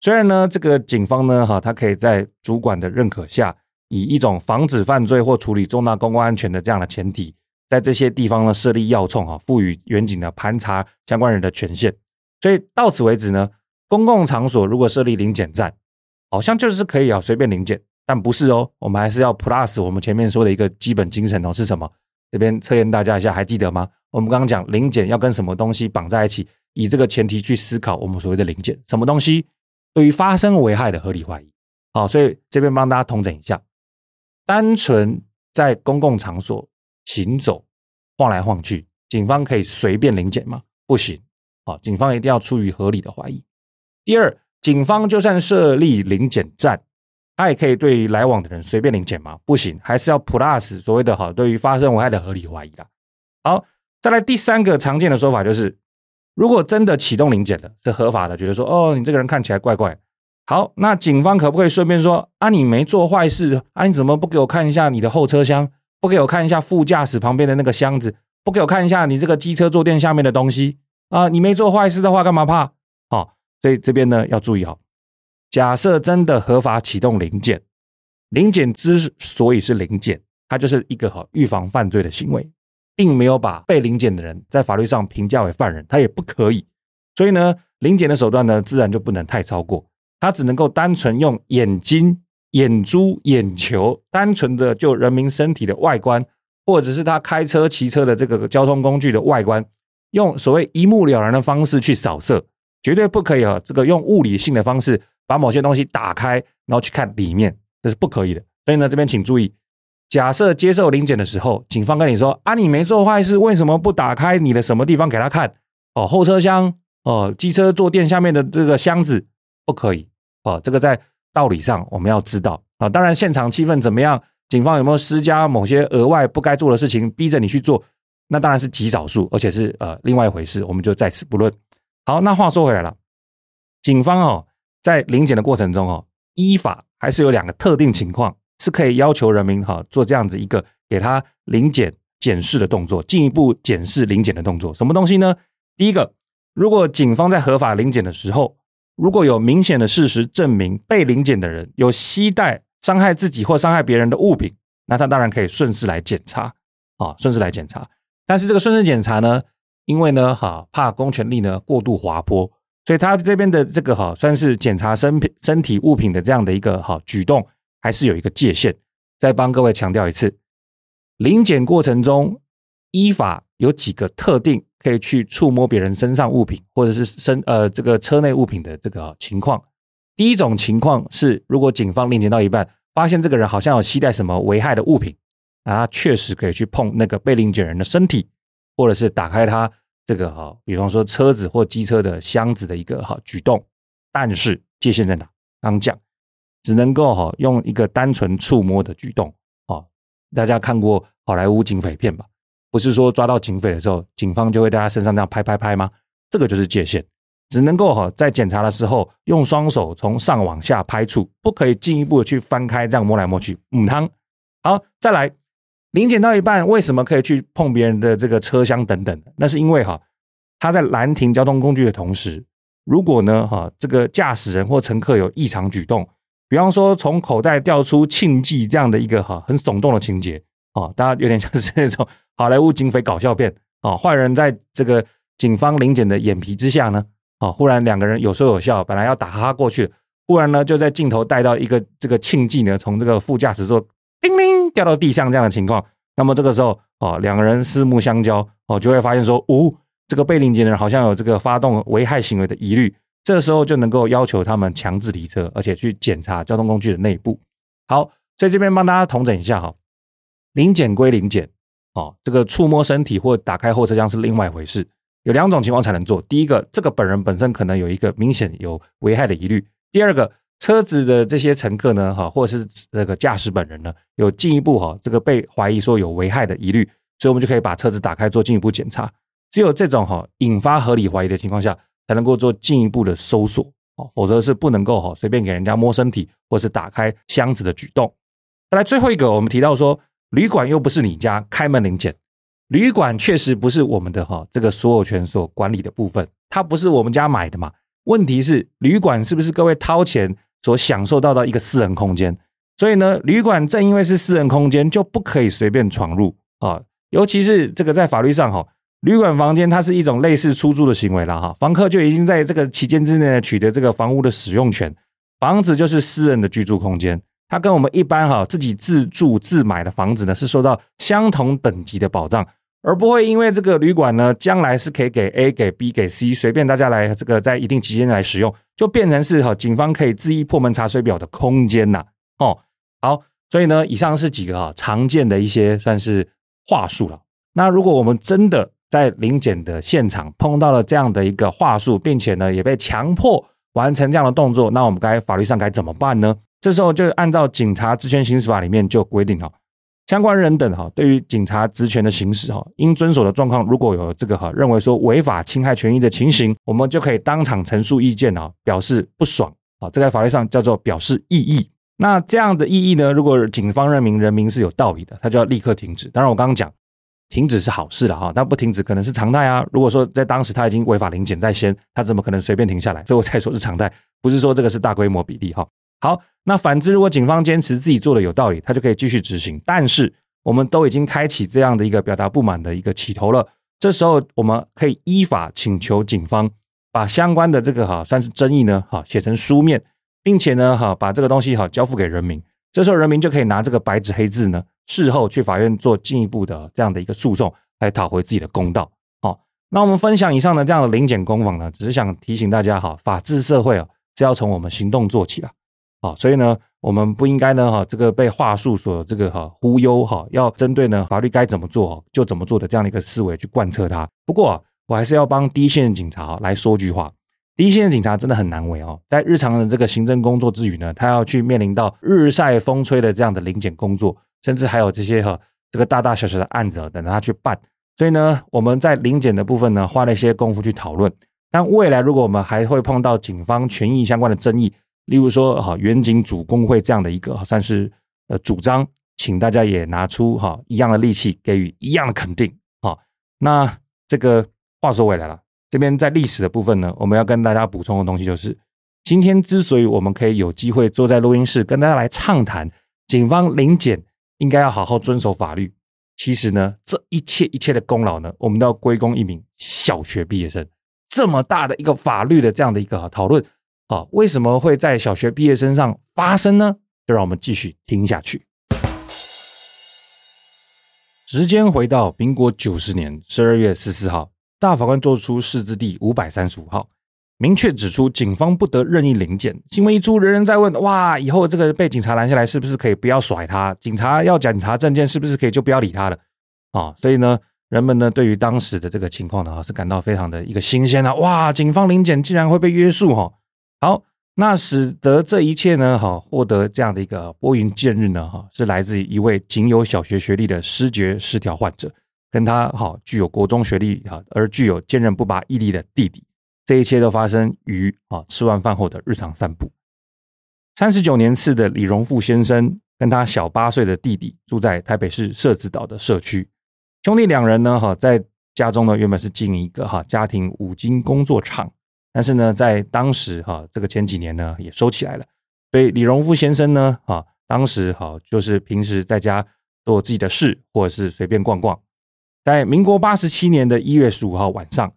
虽然呢，这个警方呢哈，他可以在主管的认可下，以一种防止犯罪或处理重大公共安全的这样的前提，在这些地方呢设立要冲哈，赋予远警的盘查相关人的权限。所以到此为止呢，公共场所如果设立临检站，好像就是可以啊随便临检，但不是哦，我们还是要 plus 我们前面说的一个基本精神哦，是什么？这边测验大家一下，还记得吗？我们刚刚讲临检要跟什么东西绑在一起，以这个前提去思考我们所谓的临检，什么东西对于发生危害的合理怀疑。好，所以这边帮大家统整一下，单纯在公共场所行走、晃来晃去，警方可以随便临检吗？不行。好，警方一定要出于合理的怀疑。第二，警方就算设立临检站，他也可以对于来往的人随便临检吗？不行，还是要 plus 所谓的哈，对于发生危害的合理怀疑的。好。再来第三个常见的说法就是，如果真的启动临检了，是合法的，觉得说，哦，你这个人看起来怪怪。好，那警方可不可以顺便说，啊，你没做坏事，啊，你怎么不给我看一下你的后车厢，不给我看一下副驾驶旁边的那个箱子，不给我看一下你这个机车坐垫下面的东西啊？你没做坏事的话，干嘛怕？哦，所以这边呢要注意好，假设真的合法启动临检，临检之所以是临检，它就是一个好预防犯罪的行为。并没有把被临检的人在法律上评价为犯人，他也不可以。所以呢，临检的手段呢，自然就不能太超过。他只能够单纯用眼睛、眼珠、眼球，单纯的就人民身体的外观，或者是他开车、骑车的这个交通工具的外观，用所谓一目了然的方式去扫射，绝对不可以啊！这个用物理性的方式把某些东西打开，然后去看里面，这是不可以的。所以呢，这边请注意。假设接受临检的时候，警方跟你说：“啊，你没做坏事，为什么不打开你的什么地方给他看？哦，后车厢，哦，机车坐垫下面的这个箱子不可以哦。这个在道理上我们要知道啊。当然，现场气氛怎么样，警方有没有施加某些额外不该做的事情，逼着你去做，那当然是极少数，而且是呃另外一回事，我们就在此不论。好，那话说回来了，警方哦，在临检的过程中哦，依法还是有两个特定情况。是可以要求人民哈做这样子一个给他临检检视的动作，进一步检视临检的动作。什么东西呢？第一个，如果警方在合法临检的时候，如果有明显的事实证明被临检的人有携带伤害自己或伤害别人的物品，那他当然可以顺势来检查啊，顺势来检查。但是这个顺势检查呢，因为呢哈怕公权力呢过度滑坡，所以他这边的这个哈算是检查身身体物品的这样的一个哈举动。还是有一个界限，再帮各位强调一次，临检过程中依法有几个特定可以去触摸别人身上物品或者是身呃这个车内物品的这个情况。第一种情况是，如果警方临检到一半，发现这个人好像有携带什么危害的物品，那他确实可以去碰那个被临检人的身体，或者是打开他这个哈，比方说车子或机车的箱子的一个哈举动，但是界限在哪？刚讲只能够哈用一个单纯触摸的举动，啊，大家看过好莱坞警匪片吧？不是说抓到警匪的时候，警方就会在他身上这样拍拍拍吗？这个就是界限，只能够哈在检查的时候用双手从上往下拍触，不可以进一步的去翻开这样摸来摸去。嗯汤，好，再来。临检到一半，为什么可以去碰别人的这个车厢等等？那是因为哈，他在拦停交通工具的同时，如果呢哈这个驾驶人或乘客有异常举动，比方说从口袋掉出庆记这样的一个哈很耸动的情节啊，大家有点像是那种好莱坞警匪搞笑片啊，坏人在这个警方临检的眼皮之下呢，啊忽然两个人有说有笑，本来要打哈哈过去，忽然呢就在镜头带到一个这个庆记呢从这个副驾驶座。叮铃掉到地上这样的情况，那么这个时候哦，两个人四目相交哦，就会发现说，哦，这个被临检的人好像有这个发动危害行为的疑虑，这时候就能够要求他们强制离车，而且去检查交通工具的内部。好，所以这边帮大家统整一下哈，临检归临检，哦，这个触摸身体或打开后车厢是另外一回事，有两种情况才能做。第一个，这个本人本身可能有一个明显有危害的疑虑；第二个。车子的这些乘客呢，哈，或者是这个驾驶本人呢，有进一步哈，这个被怀疑说有危害的疑虑，所以我们就可以把车子打开做进一步检查。只有这种哈引发合理怀疑的情况下，才能够做进一步的搜索，哦，否则是不能够哈随便给人家摸身体或是打开箱子的举动。再来最后一个，我们提到说，旅馆又不是你家，开门临检，旅馆确实不是我们的哈这个所有权所管理的部分，它不是我们家买的嘛。问题是旅馆是不是各位掏钱？所享受到的一个私人空间，所以呢，旅馆正因为是私人空间，就不可以随便闯入啊。尤其是这个在法律上哈，旅馆房间它是一种类似出租的行为了哈，房客就已经在这个期间之内取得这个房屋的使用权，房子就是私人的居住空间，它跟我们一般哈自己自住自买的房子呢是受到相同等级的保障。而不会因为这个旅馆呢，将来是可以给 A、给 B、给 C，随便大家来这个在一定期间来使用，就变成是哈警方可以恣意破门查水表的空间呐。哦，好，所以呢，以上是几个哈常见的一些算是话术了。那如果我们真的在临检的现场碰到了这样的一个话术，并且呢也被强迫完成这样的动作，那我们该法律上该怎么办呢？这时候就按照《警察职权行使法》里面就规定哈。相关人等哈，对于警察职权的行使哈，应遵守的状况，如果有这个哈认为说违法侵害权益的情形，我们就可以当场陈述意见啊，表示不爽啊，这在法律上叫做表示异议。那这样的异议呢，如果警方认明人民是有道理的，他就要立刻停止。当然，我刚刚讲停止是好事了哈，但不停止可能是常态啊。如果说在当时他已经违法临检在先，他怎么可能随便停下来？所以我才说是常态，不是说这个是大规模比例哈。好，那反之，如果警方坚持自己做的有道理，他就可以继续执行。但是，我们都已经开启这样的一个表达不满的一个起头了。这时候，我们可以依法请求警方把相关的这个哈算是争议呢哈写成书面，并且呢哈把这个东西哈交付给人民。这时候，人民就可以拿这个白纸黑字呢，事后去法院做进一步的这样的一个诉讼，来讨回自己的公道。好，那我们分享以上的这样的临检攻防呢，只是想提醒大家哈，法治社会啊是要从我们行动做起的。好，所以呢，我们不应该呢，哈，这个被话术所这个哈忽悠哈，要针对呢法律该怎么做哈就怎么做的这样的一个思维去贯彻它。不过，我还是要帮第一线警察来说句话，第一线警察真的很难为哦，在日常的这个行政工作之余呢，他要去面临到日晒风吹的这样的临检工作，甚至还有这些哈这个大大小小的案子等着他去办。所以呢，我们在临检的部分呢，花了一些功夫去讨论。但未来如果我们还会碰到警方权益相关的争议，例如说，哈，远景组工会这样的一个算是呃主张，请大家也拿出哈一样的力气，给予一样的肯定。哈，那这个话说回来了，这边在历史的部分呢，我们要跟大家补充的东西就是，今天之所以我们可以有机会坐在录音室跟大家来畅谈，警方临检应该要好好遵守法律，其实呢，这一切一切的功劳呢，我们都要归功一名小学毕业生。这么大的一个法律的这样的一个讨论。啊，为什么会在小学毕业生上发生呢？就让我们继续听下去。时间回到民国九十年十二月十四号，大法官作出释字第五百三十五号，明确指出，警方不得任意临检。新闻一出，人人在问：哇，以后这个被警察拦下来，是不是可以不要甩他？警察要检查证件，是不是可以就不要理他了？啊，所以呢，人们呢对于当时的这个情况呢，是感到非常的一个新鲜啊！哇，警方临检竟然会被约束哈！好，那使得这一切呢，哈，获得这样的一个拨云见日呢，哈，是来自于一位仅有小学学历的失觉失调患者，跟他哈具有国中学历哈，而具有坚韧不拔毅力的弟弟。这一切都发生于啊吃完饭后的日常散步。三十九年次的李荣富先生跟他小八岁的弟弟住在台北市社子岛的社区。兄弟两人呢，哈，在家中呢原本是经营一个哈家庭五金工作厂，但是呢，在当时哈这个前几年呢也收起来了。所以李荣富先生呢，哈当时哈就是平时在家做自己的事，或者是随便逛逛。在民国八十七年的一月十五号晚上。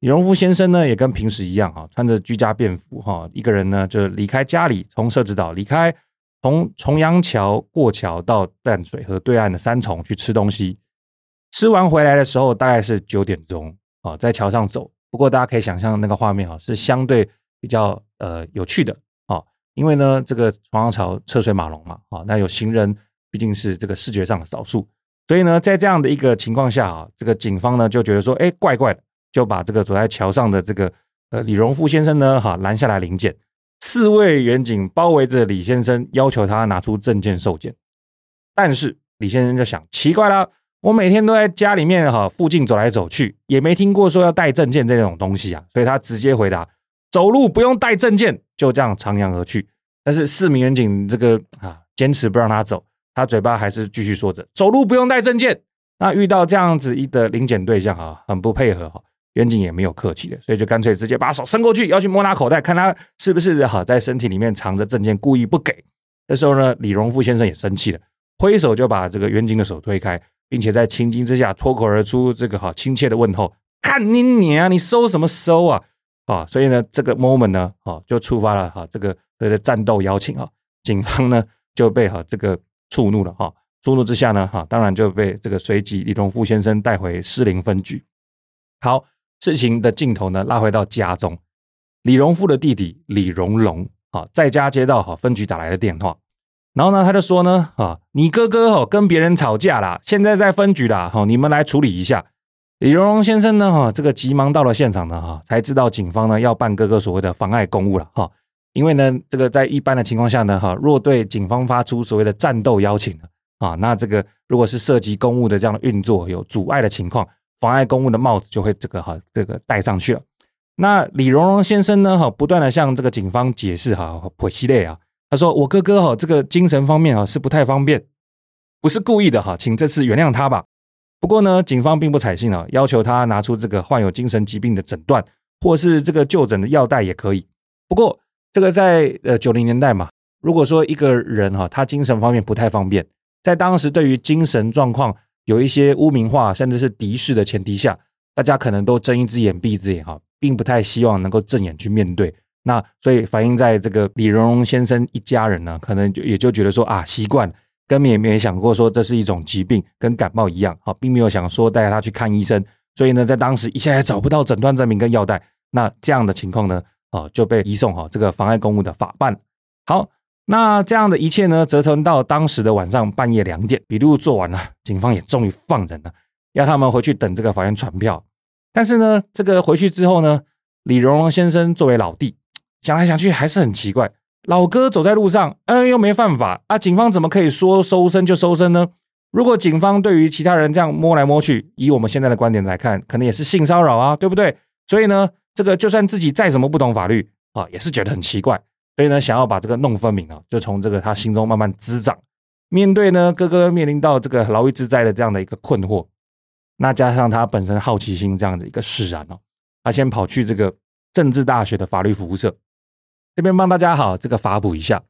李荣富先生呢，也跟平时一样哈，穿着居家便服哈，一个人呢就离开家里，从社子岛离开，从重阳桥过桥到淡水河对岸的三重去吃东西。吃完回来的时候大概是九点钟啊，在桥上走。不过大家可以想象那个画面哈，是相对比较呃有趣的啊，因为呢这个重阳桥车水马龙嘛啊，那有行人毕竟是这个视觉上的少数，所以呢在这样的一个情况下啊，这个警方呢就觉得说，哎，怪怪的。就把这个走在桥上的这个呃李荣富先生呢，哈拦下来临检，四位员警包围着李先生，要求他拿出证件受检。但是李先生就想，奇怪了，我每天都在家里面哈附近走来走去，也没听过说要带证件这种东西啊，所以他直接回答，走路不用带证件，就这样徜徉而去。但是四名员警这个啊坚持不让他走，他嘴巴还是继续说着，走路不用带证件。那遇到这样子一的临检对象啊，很不配合哈。员警也没有客气的，所以就干脆直接把手伸过去，要去摸他口袋，看他是不是哈在身体里面藏着证件，故意不给。这时候呢，李荣富先生也生气了，挥手就把这个员警的手推开，并且在情急之下脱口而出这个哈亲切的问候：“看你娘，你收什么收啊？”啊，所以呢，这个 moment 呢，啊，就触发了哈这个所谓的战斗邀请啊，警方呢就被哈这个触怒了哈，触怒之下呢，哈当然就被这个随即李荣富先生带回士林分局。好。事情的镜头呢，拉回到家中，李荣富的弟弟李荣龙啊，在家接到哈分局打来的电话，然后呢，他就说呢，啊，你哥哥哦跟别人吵架啦，现在在分局啦，哈，你们来处理一下。李荣荣先生呢，哈，这个急忙到了现场呢，哈，才知道警方呢要办哥哥所谓的妨碍公务了，哈，因为呢，这个在一般的情况下呢，哈，若对警方发出所谓的战斗邀请啊，那这个如果是涉及公务的这样的运作有阻碍的情况。妨碍公务的帽子就会这个哈这个戴上去了。那李荣荣先生呢哈不断的向这个警方解释哈婆西类啊，他说我哥哥哈这个精神方面啊是不太方便，不是故意的哈，请这次原谅他吧。不过呢，警方并不采信啊，要求他拿出这个患有精神疾病的诊断或是这个就诊的药袋也可以。不过这个在呃九零年代嘛，如果说一个人哈他精神方面不太方便，在当时对于精神状况。有一些污名化，甚至是敌视的前提下，大家可能都睁一只眼闭一只眼哈，并不太希望能够正眼去面对。那所以反映在这个李荣荣先生一家人呢，可能就也就觉得说啊，习惯，根本也没想过说这是一种疾病，跟感冒一样，啊，并没有想说带他去看医生。所以呢，在当时一下也找不到诊断证明跟药袋，那这样的情况呢，啊，就被移送哈这个妨碍公务的法办。好。那这样的一切呢，折腾到当时的晚上半夜两点，笔录做完了，警方也终于放人了，要他们回去等这个法院传票。但是呢，这个回去之后呢，李荣荣先生作为老弟，想来想去还是很奇怪，老哥走在路上，呃，又没犯法啊，警方怎么可以说收身就收身呢？如果警方对于其他人这样摸来摸去，以我们现在的观点来看，可能也是性骚扰啊，对不对？所以呢，这个就算自己再怎么不懂法律啊，也是觉得很奇怪。所以呢，想要把这个弄分明啊，就从这个他心中慢慢滋长。面对呢，哥哥面临到这个牢狱之灾的这样的一个困惑，那加上他本身好奇心这样的一个使然哦，他先跑去这个政治大学的法律服务社这边帮大家好这个法普一下。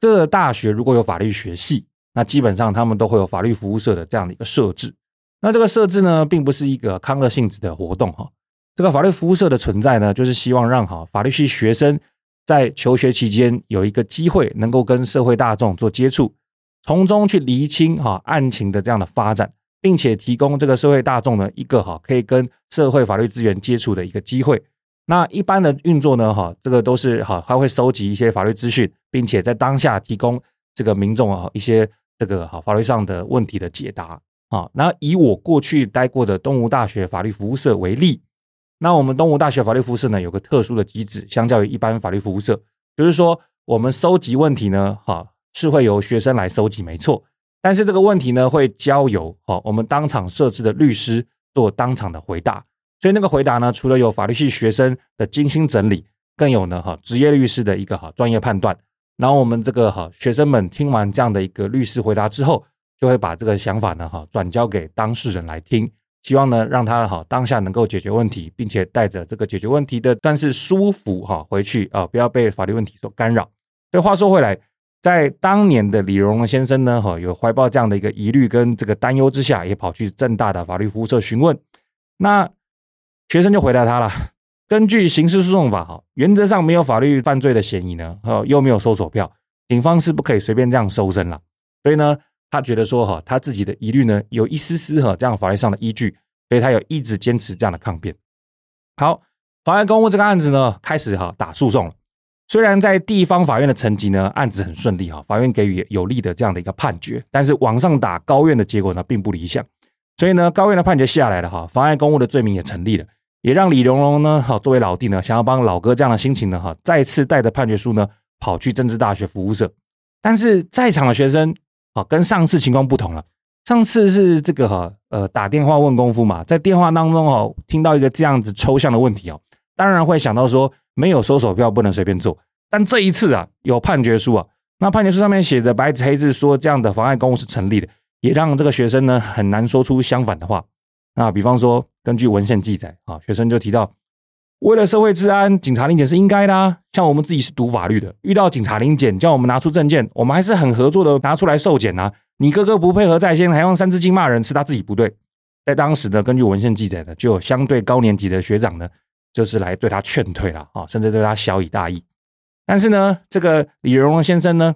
各大学如果有法律学系，那基本上他们都会有法律服务社的这样的一个设置。那这个设置呢，并不是一个康乐性质的活动哈。这个法律服务社的存在呢，就是希望让哈法律系学生。在求学期间有一个机会能够跟社会大众做接触，从中去厘清哈案情的这样的发展，并且提供这个社会大众呢一个哈可以跟社会法律资源接触的一个机会。那一般的运作呢哈，这个都是哈他会收集一些法律资讯，并且在当下提供这个民众啊一些这个哈法律上的问题的解答。啊。那以我过去待过的东吴大学法律服务社为例，那我们东吴大学法律服务社呢，有个特殊的机制，相较于一般法律服务社，就是说我们收集问题呢，哈，是会由学生来收集，没错。但是这个问题呢，会交由哈我们当场设置的律师做当场的回答。所以那个回答呢，除了有法律系学生的精心整理，更有呢哈职业律师的一个哈专业判断。然后我们这个哈学生们听完这样的一个律师回答之后，就会把这个想法呢哈转交给当事人来听，希望呢让他哈当下能够解决问题，并且带着这个解决问题的但是舒服哈回去啊，不要被法律问题所干扰。所以话说回来，在当年的李荣先生呢哈有怀抱这样的一个疑虑跟这个担忧之下，也跑去正大的法律服务社询问，那学生就回答他了。根据刑事诉讼法，哈，原则上没有法律犯罪的嫌疑呢，哈，又没有搜索票，警方是不可以随便这样搜身了。所以呢，他觉得说，哈，他自己的疑虑呢，有一丝丝哈这样法律上的依据，所以他有一直坚持这样的抗辩。好，妨碍公务这个案子呢，开始哈打诉讼了。虽然在地方法院的层级呢，案子很顺利哈，法院给予有利的这样的一个判决，但是往上打高院的结果呢，并不理想。所以呢，高院的判决下来了哈，妨碍公务的罪名也成立了。也让李荣荣呢，哈作为老弟呢，想要帮老哥这样的心情呢，哈，再次带着判决书呢，跑去政治大学服务社。但是在场的学生，啊，跟上次情况不同了。上次是这个哈，呃，打电话问功夫嘛，在电话当中哈，听到一个这样子抽象的问题哦，当然会想到说，没有收手票不能随便做。但这一次啊，有判决书啊，那判决书上面写着白纸黑字说这样的妨碍公务是成立的，也让这个学生呢很难说出相反的话。那比方说。根据文献记载，啊，学生就提到，为了社会治安，警察临检是应该的啊。像我们自己是读法律的，遇到警察临检叫我们拿出证件，我们还是很合作的拿出来受检啊。你哥哥不配合在先，还用三字经骂人，是他自己不对。在当时呢，根据文献记载呢，就有相对高年级的学长呢，就是来对他劝退了啊，甚至对他小以大义。但是呢，这个李荣荣先生呢，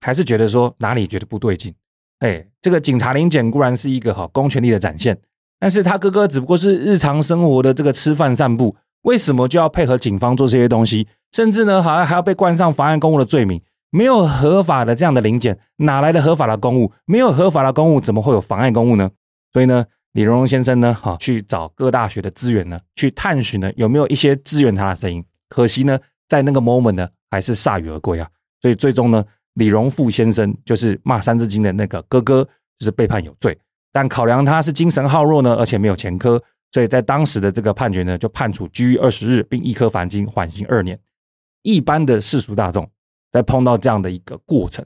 还是觉得说哪里觉得不对劲。哎，这个警察临检固然是一个哈公权力的展现。但是他哥哥只不过是日常生活的这个吃饭散步，为什么就要配合警方做这些东西？甚至呢，好像还要被冠上妨碍公务的罪名？没有合法的这样的临检，哪来的合法的公务？没有合法的公务，怎么会有妨碍公务呢？所以呢，李荣荣先生呢，哈，去找各大学的资源呢，去探寻呢，有没有一些支援他的声音？可惜呢，在那个 moment 呢，还是铩羽而归啊。所以最终呢，李荣富先生就是骂三字经的那个哥哥，就是被判有罪。但考量他是精神好弱呢，而且没有前科，所以在当时的这个判决呢，就判处拘役二十日，并一颗罚金，缓刑二年。一般的世俗大众在碰到这样的一个过程，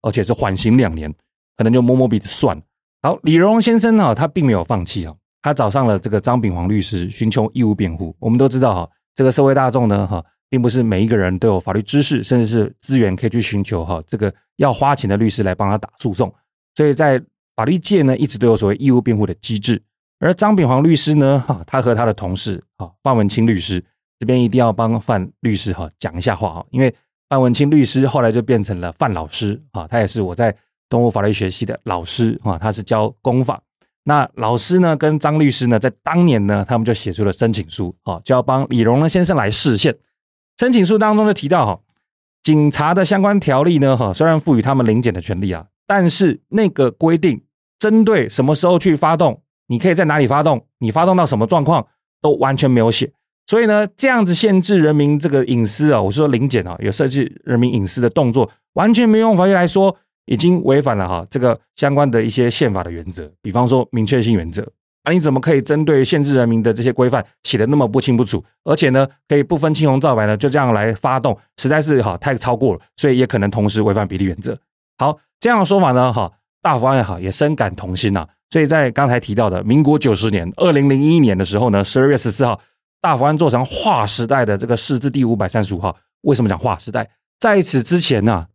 而且是缓刑两年，可能就摸摸鼻子算了。好，李荣先生呢，他并没有放弃啊，他找上了这个张炳煌律师，寻求义务辩护。我们都知道哈，这个社会大众呢，哈，并不是每一个人都有法律知识，甚至是资源可以去寻求哈这个要花钱的律师来帮他打诉讼，所以在。法律界呢，一直都有所谓义务辩护的机制，而张炳煌律师呢，哈，他和他的同事，哈，范文清律师这边一定要帮范律师哈讲一下话哈，因为范文清律师后来就变成了范老师，哈，他也是我在东吴法律学系的老师，哈，他是教公法。那老师呢，跟张律师呢，在当年呢，他们就写出了申请书，哈，就要帮李荣呢先生来释宪。申请书当中就提到，哈，警察的相关条例呢，哈，虽然赋予他们临检的权利啊，但是那个规定。针对什么时候去发动，你可以在哪里发动，你发动到什么状况都完全没有写，所以呢，这样子限制人民这个隐私啊，我是说临检啊，有涉及人民隐私的动作，完全没用法律来说，已经违反了哈这个相关的一些宪法的原则，比方说明确性原则啊，你怎么可以针对限制人民的这些规范写得那么不清不楚，而且呢，可以不分青红皂白呢就这样来发动，实在是哈太超过了，所以也可能同时违反比例原则。好，这样的说法呢，哈。大福安也好，也深感痛心呐、啊。所以在刚才提到的民国九十年，二零零一年的时候呢，十二月十四号，大福安做成划时代的这个释字第五百三十五号。为什么讲划时代？在此之前呢、啊，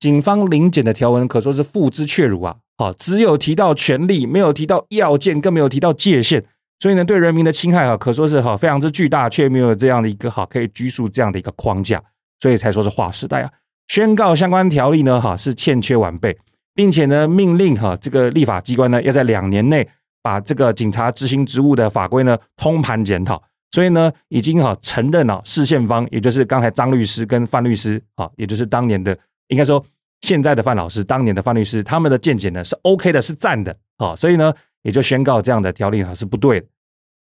警方临检的条文可说是付之却如啊。好，只有提到权利，没有提到要件，更没有提到界限。所以呢，对人民的侵害啊，可说是哈非常之巨大，却没有这样的一个哈可以拘束这样的一个框架，所以才说是划时代啊。宣告相关条例呢，哈是欠缺完备。并且呢，命令哈这个立法机关呢，要在两年内把这个警察执行职务的法规呢通盘检讨。所以呢，已经哈承认了市宪方，也就是刚才张律师跟范律师啊，也就是当年的应该说现在的范老师，当年的范律师，他们的见解呢是 OK 的，是赞的啊，所以呢，也就宣告这样的条例哈是不对的。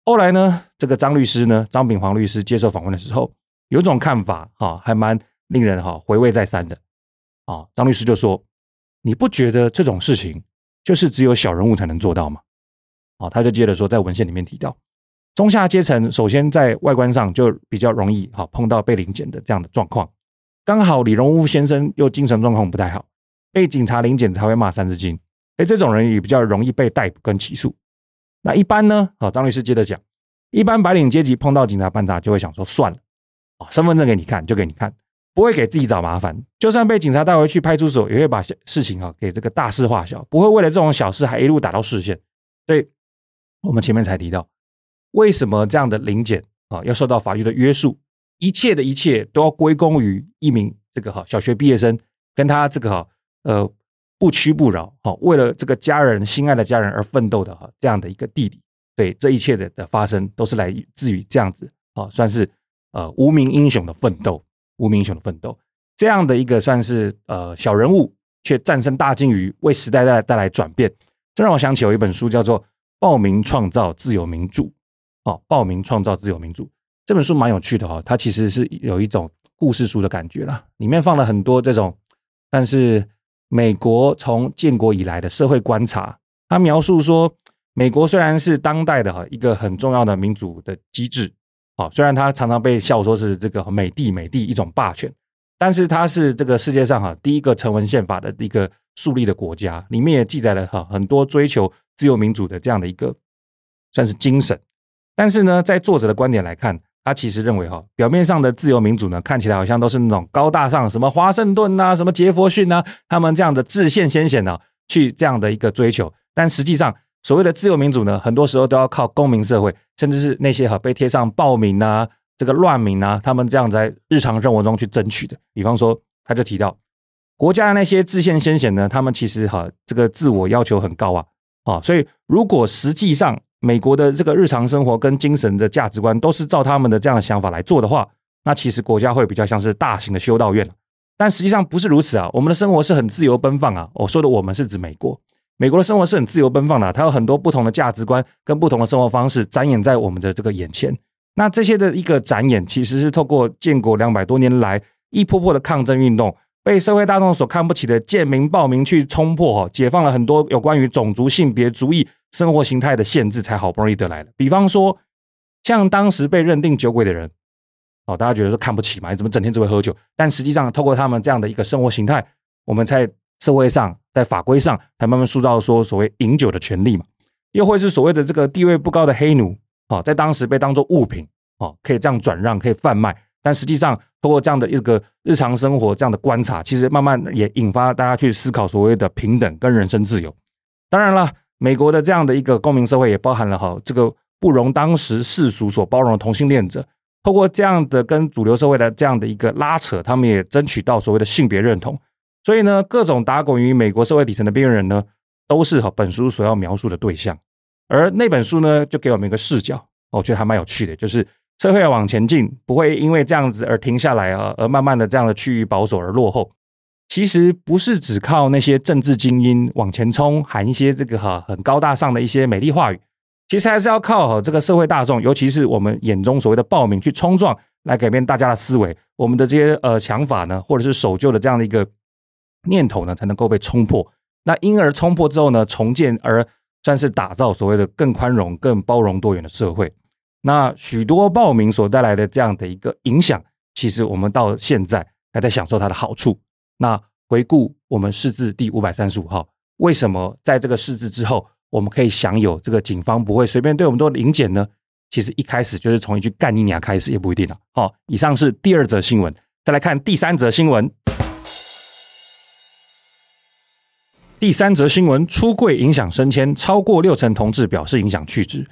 后来呢，这个张律师呢，张炳煌律师接受访问的时候，有种看法哈，还蛮令人哈回味再三的。啊，张律师就说：“你不觉得这种事情就是只有小人物才能做到吗？”啊，他就接着说，在文献里面提到，中下阶层首先在外观上就比较容易哈碰到被临检的这样的状况。刚好李荣乌先生又精神状况不太好，被警察临检才会骂三字经。哎，这种人也比较容易被逮捕跟起诉。那一般呢？好，张律师接着讲，一般白领阶级碰到警察办查就会想说算了，啊，身份证给你看就给你看，不会给自己找麻烦。就算被警察带回去派出所，也会把事情啊给这个大事化小，不会为了这种小事还一路打到市县。所以，我们前面才提到，为什么这样的临检啊要受到法律的约束？一切的一切都要归功于一名这个哈小学毕业生跟他这个哈呃。不屈不挠，好，为了这个家人心爱的家人而奋斗的哈，这样的一个弟弟，对这一切的的发生，都是来自于这样子啊，算是呃无名英雄的奋斗，无名英雄的奋斗，这样的一个算是呃小人物，却战胜大鲸鱼，为时代带来带来转变。这让我想起有一本书叫做《报名创造自由民主》，哦，《报名创造自由民主》这本书蛮有趣的哈，它其实是有一种故事书的感觉啦，里面放了很多这种，但是。美国从建国以来的社会观察，他描述说，美国虽然是当代的哈一个很重要的民主的机制，啊，虽然他常常被笑说是这个美帝美帝一种霸权，但是他是这个世界上哈第一个成文宪法的一个树立的国家，里面也记载了哈很多追求自由民主的这样的一个算是精神，但是呢，在作者的观点来看。他其实认为，哈，表面上的自由民主呢，看起来好像都是那种高大上，什么华盛顿呐，什么杰佛逊呐，他们这样的自宪先贤呢，去这样的一个追求。但实际上，所谓的自由民主呢，很多时候都要靠公民社会，甚至是那些哈被贴上暴民呐、这个乱民呐，他们这样在日常生活中去争取的。比方说，他就提到，国家的那些自宪先贤呢，他们其实哈这个自我要求很高啊，啊，所以如果实际上，美国的这个日常生活跟精神的价值观都是照他们的这样的想法来做的话，那其实国家会比较像是大型的修道院。但实际上不是如此啊，我们的生活是很自由奔放啊。我说的我们是指美国，美国的生活是很自由奔放的，它有很多不同的价值观跟不同的生活方式展演在我们的这个眼前。那这些的一个展演，其实是透过建国两百多年来一波波的抗争运动，被社会大众所看不起的贱民暴民去冲破，解放了很多有关于种族性别主义。生活形态的限制才好不容易得来的，比方说，像当时被认定酒鬼的人，哦，大家觉得说看不起嘛，你怎么整天只会喝酒？但实际上，透过他们这样的一个生活形态，我们才社会上、在法规上，才慢慢塑造说所谓饮酒的权利嘛。又或是所谓的这个地位不高的黑奴，哦，在当时被当作物品，哦，可以这样转让，可以贩卖。但实际上，通过这样的一个日常生活这样的观察，其实慢慢也引发大家去思考所谓的平等跟人身自由。当然了。美国的这样的一个公民社会也包含了哈，这个不容当时世俗所包容的同性恋者，透过这样的跟主流社会的这样的一个拉扯，他们也争取到所谓的性别认同。所以呢，各种打滚于美国社会底层的边缘人呢，都是哈本书所要描述的对象。而那本书呢，就给我们一个视角，我觉得还蛮有趣的，就是社会要往前进，不会因为这样子而停下来啊，而慢慢的这样的趋于保守而落后。其实不是只靠那些政治精英往前冲，喊一些这个哈很高大上的一些美丽话语，其实还是要靠这个社会大众，尤其是我们眼中所谓的暴民去冲撞，来改变大家的思维。我们的这些呃想法呢，或者是守旧的这样的一个念头呢，才能够被冲破。那因而冲破之后呢，重建而算是打造所谓的更宽容、更包容多元的社会。那许多暴民所带来的这样的一个影响，其实我们到现在还在享受它的好处。那回顾我们释字第五百三十五号，为什么在这个释字之后，我们可以享有这个警方不会随便对我们做临检呢？其实一开始就是从一句干你娘开始，也不一定啊。好，以上是第二则新闻，再来看第三则新闻。第三则新闻：出柜影响升迁，超过六成同志表示影响去职。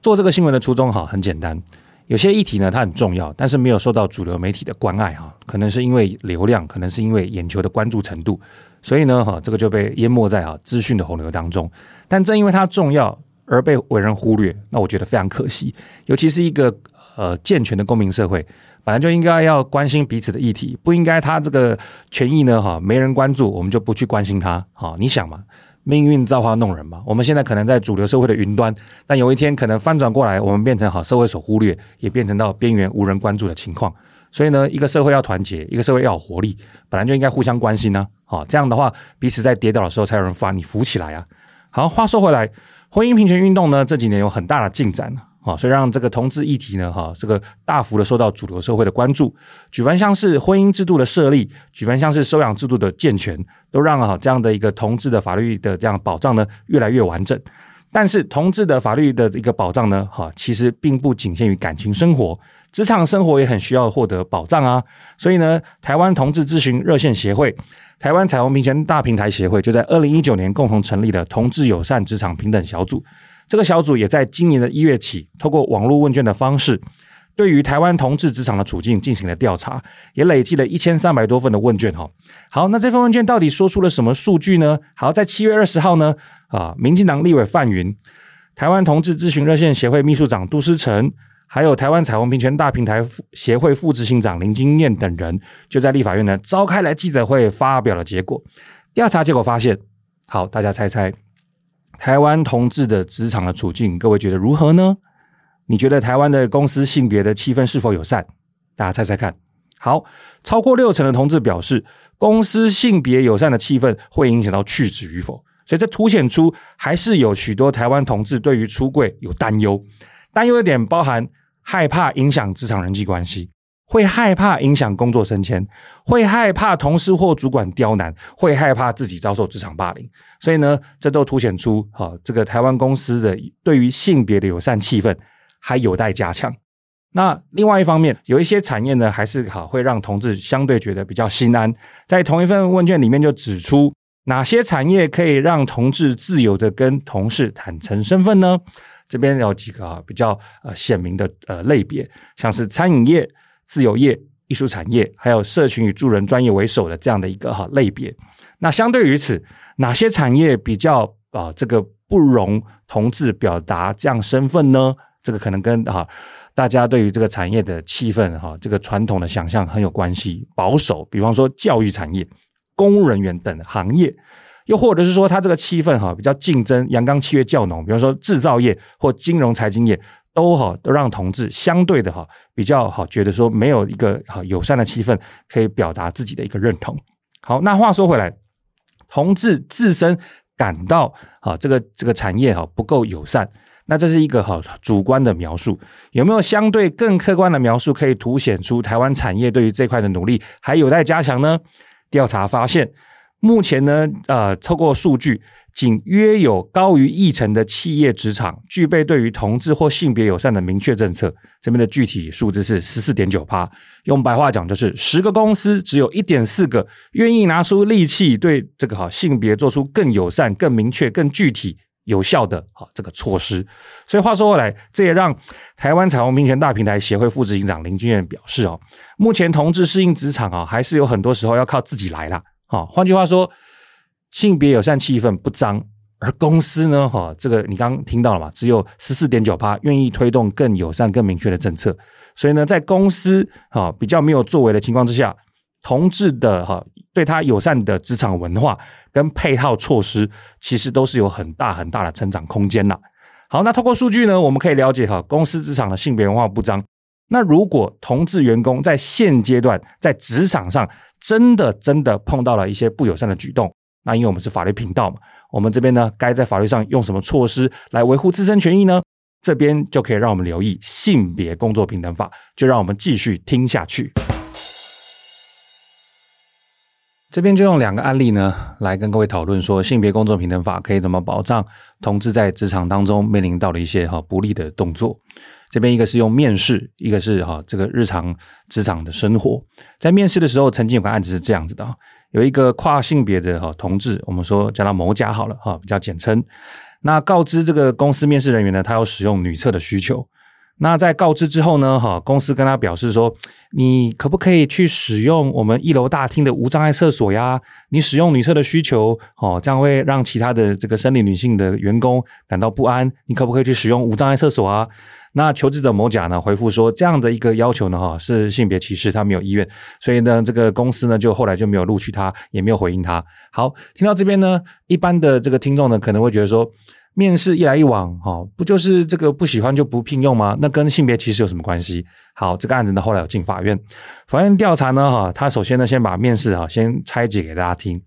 做这个新闻的初衷哈，很简单。有些议题呢，它很重要，但是没有受到主流媒体的关爱哈，可能是因为流量，可能是因为眼球的关注程度，所以呢哈，这个就被淹没在哈资讯的洪流当中。但正因为它重要而被为人忽略，那我觉得非常可惜。尤其是一个呃健全的公民社会，本来就应该要关心彼此的议题，不应该他这个权益呢哈没人关注，我们就不去关心他。好，你想嘛？命运造化弄人嘛。我们现在可能在主流社会的云端，但有一天可能翻转过来，我们变成好社会所忽略，也变成到边缘无人关注的情况。所以呢，一个社会要团结，一个社会要有活力，本来就应该互相关心呢。好，这样的话，彼此在跌倒的时候才有人把你扶起来啊。好，话说回来，婚姻平权运动呢，这几年有很大的进展。啊，所以让这个同志议题呢，哈，这个大幅的受到主流社会的关注。举凡像是婚姻制度的设立，举凡像是收养制度的健全，都让哈这样的一个同志的法律的这样保障呢越来越完整。但是同志的法律的一个保障呢，哈，其实并不仅限于感情生活，职场生活也很需要获得保障啊。所以呢，台湾同志咨询热线协会、台湾彩虹平权大平台协会就在二零一九年共同成立了同志友善职场平等小组。这个小组也在今年的一月起，透过网络问卷的方式，对于台湾同志职场的处境进行了调查，也累计了一千三百多份的问卷。哈，好，那这份问卷到底说出了什么数据呢？好，在七月二十号呢，啊，民进党立委范云、台湾同志咨询热线协会秘书长杜思成，还有台湾彩虹平权大平台协会副执行长林金燕等人，就在立法院呢召开了记者会，发表了结果。调查结果发现，好，大家猜猜。台湾同志的职场的处境，各位觉得如何呢？你觉得台湾的公司性别的气氛是否友善？大家猜猜看。好，超过六成的同志表示，公司性别友善的气氛会影响到去职与否。所以这凸显出还是有许多台湾同志对于出柜有担忧，担忧的点包含害怕影响职场人际关系。会害怕影响工作升迁，会害怕同事或主管刁难，会害怕自己遭受职场霸凌，所以呢，这都凸显出哈，这个台湾公司的对于性别的友善气氛还有待加强。那另外一方面，有一些产业呢，还是好会让同志相对觉得比较心安。在同一份问卷里面就指出，哪些产业可以让同志自由的跟同事坦诚身份呢？这边有几个比较呃显明的呃类别，像是餐饮业。自由业、艺术产业，还有社群与助人专业为首的这样的一个哈类别。那相对于此，哪些产业比较啊这个不容同志表达这样身份呢？这个可能跟哈大家对于这个产业的气氛哈这个传统的想象很有关系。保守，比方说教育产业、公务人员等行业，又或者是说它这个气氛哈比较竞争、阳刚气质较浓，比方说制造业或金融财经业。都好，都让同志相对的哈比较好，觉得说没有一个好友善的气氛可以表达自己的一个认同。好，那话说回来，同志自身感到啊这个这个产业哈不够友善，那这是一个好主观的描述。有没有相对更客观的描述，可以凸显出台湾产业对于这块的努力还有待加强呢？调查发现。目前呢，呃，透过数据，仅约有高于一成的企业职场具备对于同志或性别友善的明确政策。这边的具体数字是十四点九趴，用白话讲就是十个公司只有一点四个愿意拿出力气对这个哈性别做出更友善、更明确、更具体、有效的哈这个措施。所以话说回来，这也让台湾彩虹平权大平台协会副执行长林俊彦表示哦，目前同志适应职场啊，还是有很多时候要靠自己来啦。好，换句话说，性别友善气氛不彰，而公司呢，哈，这个你刚刚听到了嘛？只有十四点九趴愿意推动更友善、更明确的政策，所以呢，在公司哈比较没有作为的情况之下，同志的哈对他友善的职场文化跟配套措施，其实都是有很大很大的成长空间呐。好，那透过数据呢，我们可以了解哈，公司职场的性别文化不彰。那如果同志员工在现阶段在职场上真的真的碰到了一些不友善的举动，那因为我们是法律频道嘛，我们这边呢该在法律上用什么措施来维护自身权益呢？这边就可以让我们留意性别工作平等法，就让我们继续听下去。这边就用两个案例呢来跟各位讨论说，性别工作平等法可以怎么保障同志在职场当中面临到的一些哈不利的动作。这边一个是用面试，一个是哈这个日常职场的生活。在面试的时候，曾经有个案子是这样子的，有一个跨性别的哈同志，我们说叫他某甲好了哈，比较简称。那告知这个公司面试人员呢，他要使用女厕的需求。那在告知之后呢，哈公司跟他表示说，你可不可以去使用我们一楼大厅的无障碍厕所呀？你使用女厕的需求，哦，这样会让其他的这个生理女性的员工感到不安。你可不可以去使用无障碍厕所啊？那求职者某甲呢回复说，这样的一个要求呢，哈，是性别歧视，他没有意愿，所以呢，这个公司呢就后来就没有录取他，也没有回应他。好，听到这边呢，一般的这个听众呢可能会觉得说，面试一来一往，哈，不就是这个不喜欢就不聘用吗？那跟性别歧视有什么关系？好，这个案子呢后来有进法院，法院调查呢，哈，他首先呢先把面试哈先拆解给大家听。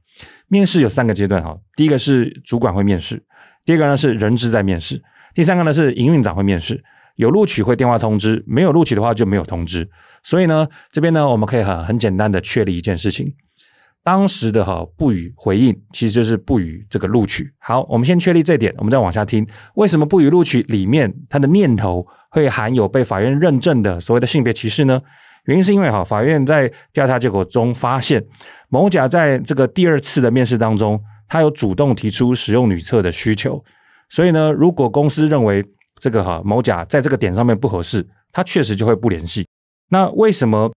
面试有三个阶段哈，第一个是主管会面试，第二个呢是人资在面试，第三个呢是营运长会面试。有录取会电话通知，没有录取的话就没有通知。所以呢，这边呢我们可以很很简单的确立一件事情，当时的哈不予回应，其实就是不予这个录取。好，我们先确立这点，我们再往下听，为什么不予录取里面他的念头会含有被法院认证的所谓的性别歧视呢？原因是因为哈，法院在调查结果中发现，某甲在这个第二次的面试当中，他有主动提出使用女厕的需求，所以呢，如果公司认为这个哈某甲在这个点上面不合适，他确实就会不联系。那为什么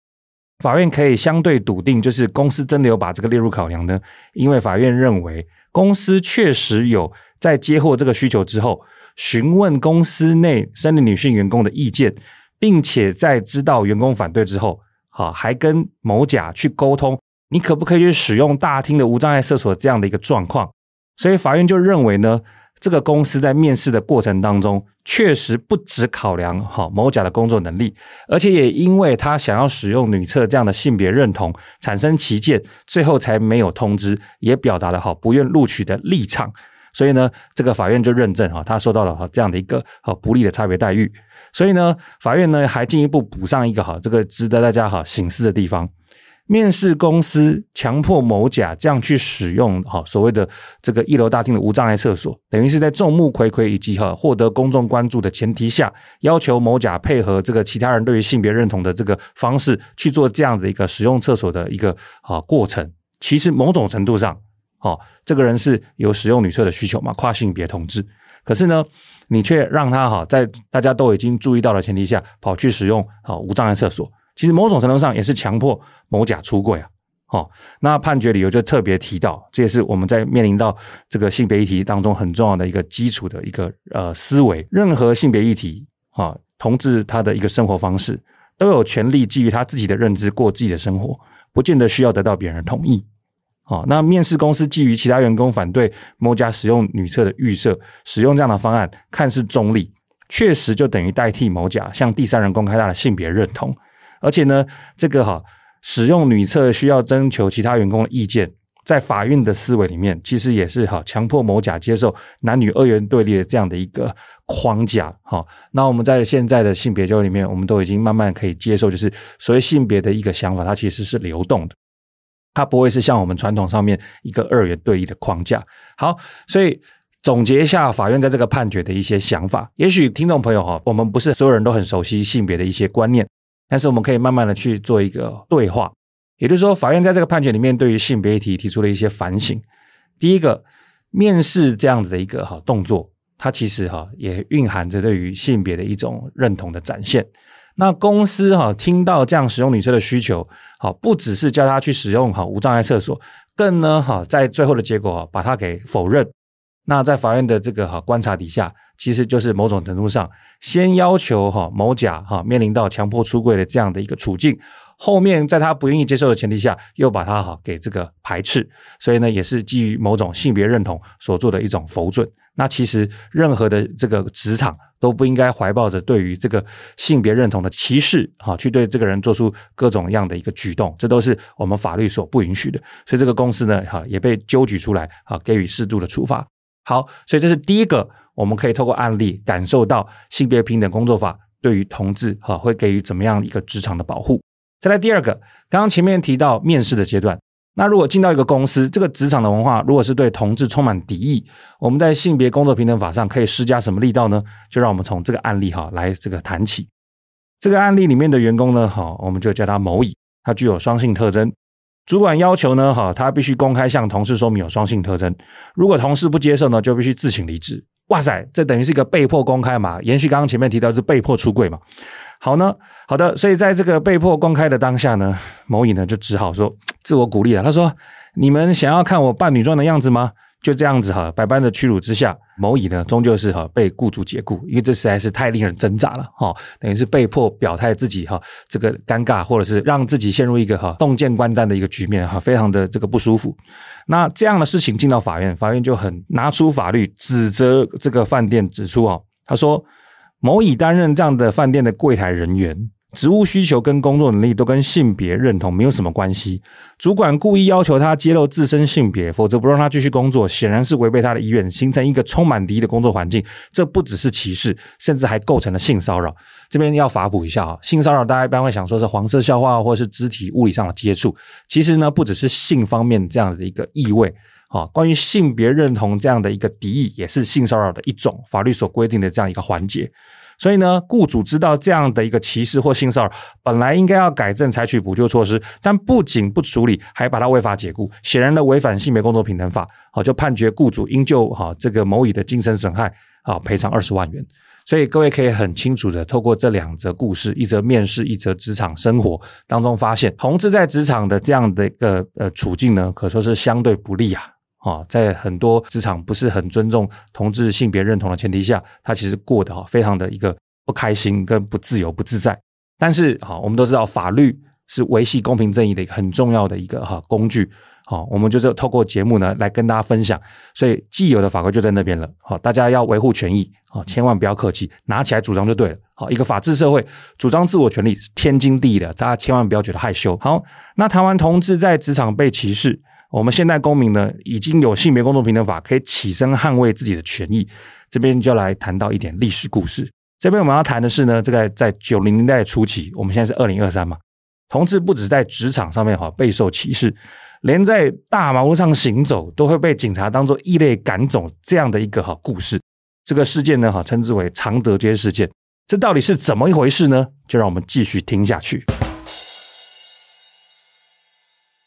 法院可以相对笃定，就是公司真的有把这个列入考量呢？因为法院认为公司确实有在接获这个需求之后，询问公司内生理女性员工的意见。并且在知道员工反对之后，好，还跟某甲去沟通，你可不可以去使用大厅的无障碍厕所这样的一个状况？所以法院就认为呢，这个公司在面试的过程当中，确实不只考量好某甲的工作能力，而且也因为他想要使用女厕这样的性别认同产生歧见，最后才没有通知，也表达了好不愿录取的立场。所以呢，这个法院就认证哈，他受到了哈这样的一个好不利的差别待遇。所以呢，法院呢还进一步补上一个哈，这个值得大家哈省思的地方：面试公司强迫某甲这样去使用哈所谓的这个一楼大厅的无障碍厕所，等于是在众目睽睽以及哈获得公众关注的前提下，要求某甲配合这个其他人对于性别认同的这个方式去做这样的一个使用厕所的一个啊过程。其实某种程度上，哦，这个人是有使用女厕的需求嘛，跨性别同志。可是呢，你却让他哈在大家都已经注意到的前提下，跑去使用啊无障碍厕所，其实某种程度上也是强迫某甲出柜啊。好，那判决理由就特别提到，这也是我们在面临到这个性别议题当中很重要的一个基础的一个呃思维。任何性别议题啊，同志他的一个生活方式都有权利基于他自己的认知过自己的生活，不见得需要得到别人同意。好，那面试公司基于其他员工反对某甲使用女厕的预设，使用这样的方案，看似中立，确实就等于代替某甲向第三人公开他的性别认同。而且呢，这个哈使用女厕需要征求其他员工的意见，在法院的思维里面，其实也是哈强迫某甲接受男女二元对立的这样的一个框架。哈，那我们在现在的性别教育里面，我们都已经慢慢可以接受，就是所谓性别的一个想法，它其实是流动的。它不会是像我们传统上面一个二元对立的框架。好，所以总结一下法院在这个判决的一些想法。也许听众朋友哈，我们不是所有人都很熟悉性别的一些观念，但是我们可以慢慢的去做一个对话。也就是说，法院在这个判决里面对于性别议题提出了一些反省。第一个，面试这样子的一个哈动作，它其实哈也蕴含着对于性别的一种认同的展现。那公司哈听到这样使用女厕的需求，好，不只是叫他去使用好无障碍厕所，更呢哈在最后的结果把它给否认。那在法院的这个哈观察底下，其实就是某种程度上先要求哈某甲哈面临到强迫出柜的这样的一个处境。后面在他不愿意接受的前提下，又把他哈给这个排斥，所以呢，也是基于某种性别认同所做的一种否准。那其实任何的这个职场都不应该怀抱着对于这个性别认同的歧视，哈，去对这个人做出各种样的一个举动，这都是我们法律所不允许的。所以这个公司呢，哈，也被纠举出来，哈，给予适度的处罚。好，所以这是第一个，我们可以透过案例感受到性别平等工作法对于同志，哈，会给予怎么样一个职场的保护。再来第二个，刚刚前面提到面试的阶段，那如果进到一个公司，这个职场的文化如果是对同志充满敌意，我们在性别工作平等法上可以施加什么力道呢？就让我们从这个案例哈来这个谈起。这个案例里面的员工呢，哈，我们就叫他某乙，他具有双性特征，主管要求呢，哈，他必须公开向同事说明有双性特征，如果同事不接受呢，就必须自请离职。哇塞，这等于是一个被迫公开嘛？延续刚刚前面提到是被迫出柜嘛？好呢，好的，所以在这个被迫公开的当下呢，某乙呢就只好说自我鼓励了。他说：“你们想要看我扮女装的样子吗？就这样子哈，百般的屈辱之下，某乙呢终究是哈被雇主解雇，因为这实在是太令人挣扎了哈，等于是被迫表态自己哈这个尴尬，或者是让自己陷入一个哈洞见观瞻的一个局面哈，非常的这个不舒服。那这样的事情进到法院，法院就很拿出法律指责这个饭店，指出啊，他说某乙担任这样的饭店的柜台人员。职务需求跟工作能力都跟性别认同没有什么关系。主管故意要求他揭露自身性别，否则不让他继续工作，显然是违背他的意愿，形成一个充满敌意的工作环境。这不只是歧视，甚至还构成了性骚扰。这边要法补一下啊，性骚扰大家一般会想说是黄色笑话或是肢体物理上的接触，其实呢不只是性方面这样的一个意味啊。关于性别认同这样的一个敌意，也是性骚扰的一种，法律所规定的这样一个环节。所以呢，雇主知道这样的一个歧视或性骚扰，本来应该要改正，采取补救措施，但不仅不处理，还把他违法解雇，显然的违反性别工作平等法，好，就判决雇主应就哈这个某乙的精神损害啊赔偿二十万元。所以各位可以很清楚的透过这两则故事，一则面试，一则职场生活当中发现，同志在职场的这样的一个呃处境呢，可说是相对不利啊。啊，在很多职场不是很尊重同志性别认同的前提下，他其实过得哈非常的一个不开心跟不自由不自在。但是哈，我们都知道法律是维系公平正义的一个很重要的一个哈工具。好，我们就是透过节目呢来跟大家分享。所以既有的法规就在那边了。好，大家要维护权益啊，千万不要客气，拿起来主张就对了。好，一个法治社会主张自我权利是天经地义的，大家千万不要觉得害羞。好，那谈完同志在职场被歧视。我们现代公民呢，已经有性别工作平等法，可以起身捍卫自己的权益。这边就来谈到一点历史故事。这边我们要谈的是呢，这个在九零年代初期，我们现在是二零二三嘛，同志不止在职场上面哈备受歧视，连在大马路上行走都会被警察当作异类赶走这样的一个哈故事。这个事件呢哈称之为常德街事件。这到底是怎么一回事呢？就让我们继续听下去。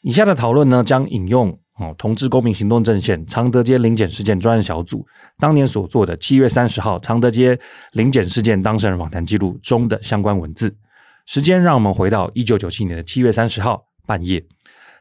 以下的讨论呢，将引用哦，同志公民行动阵线常德街临检事件专案小组当年所做的七月三十号常德街临检事件当事人访谈记录中的相关文字。时间让我们回到一九九七年的七月三十号半夜，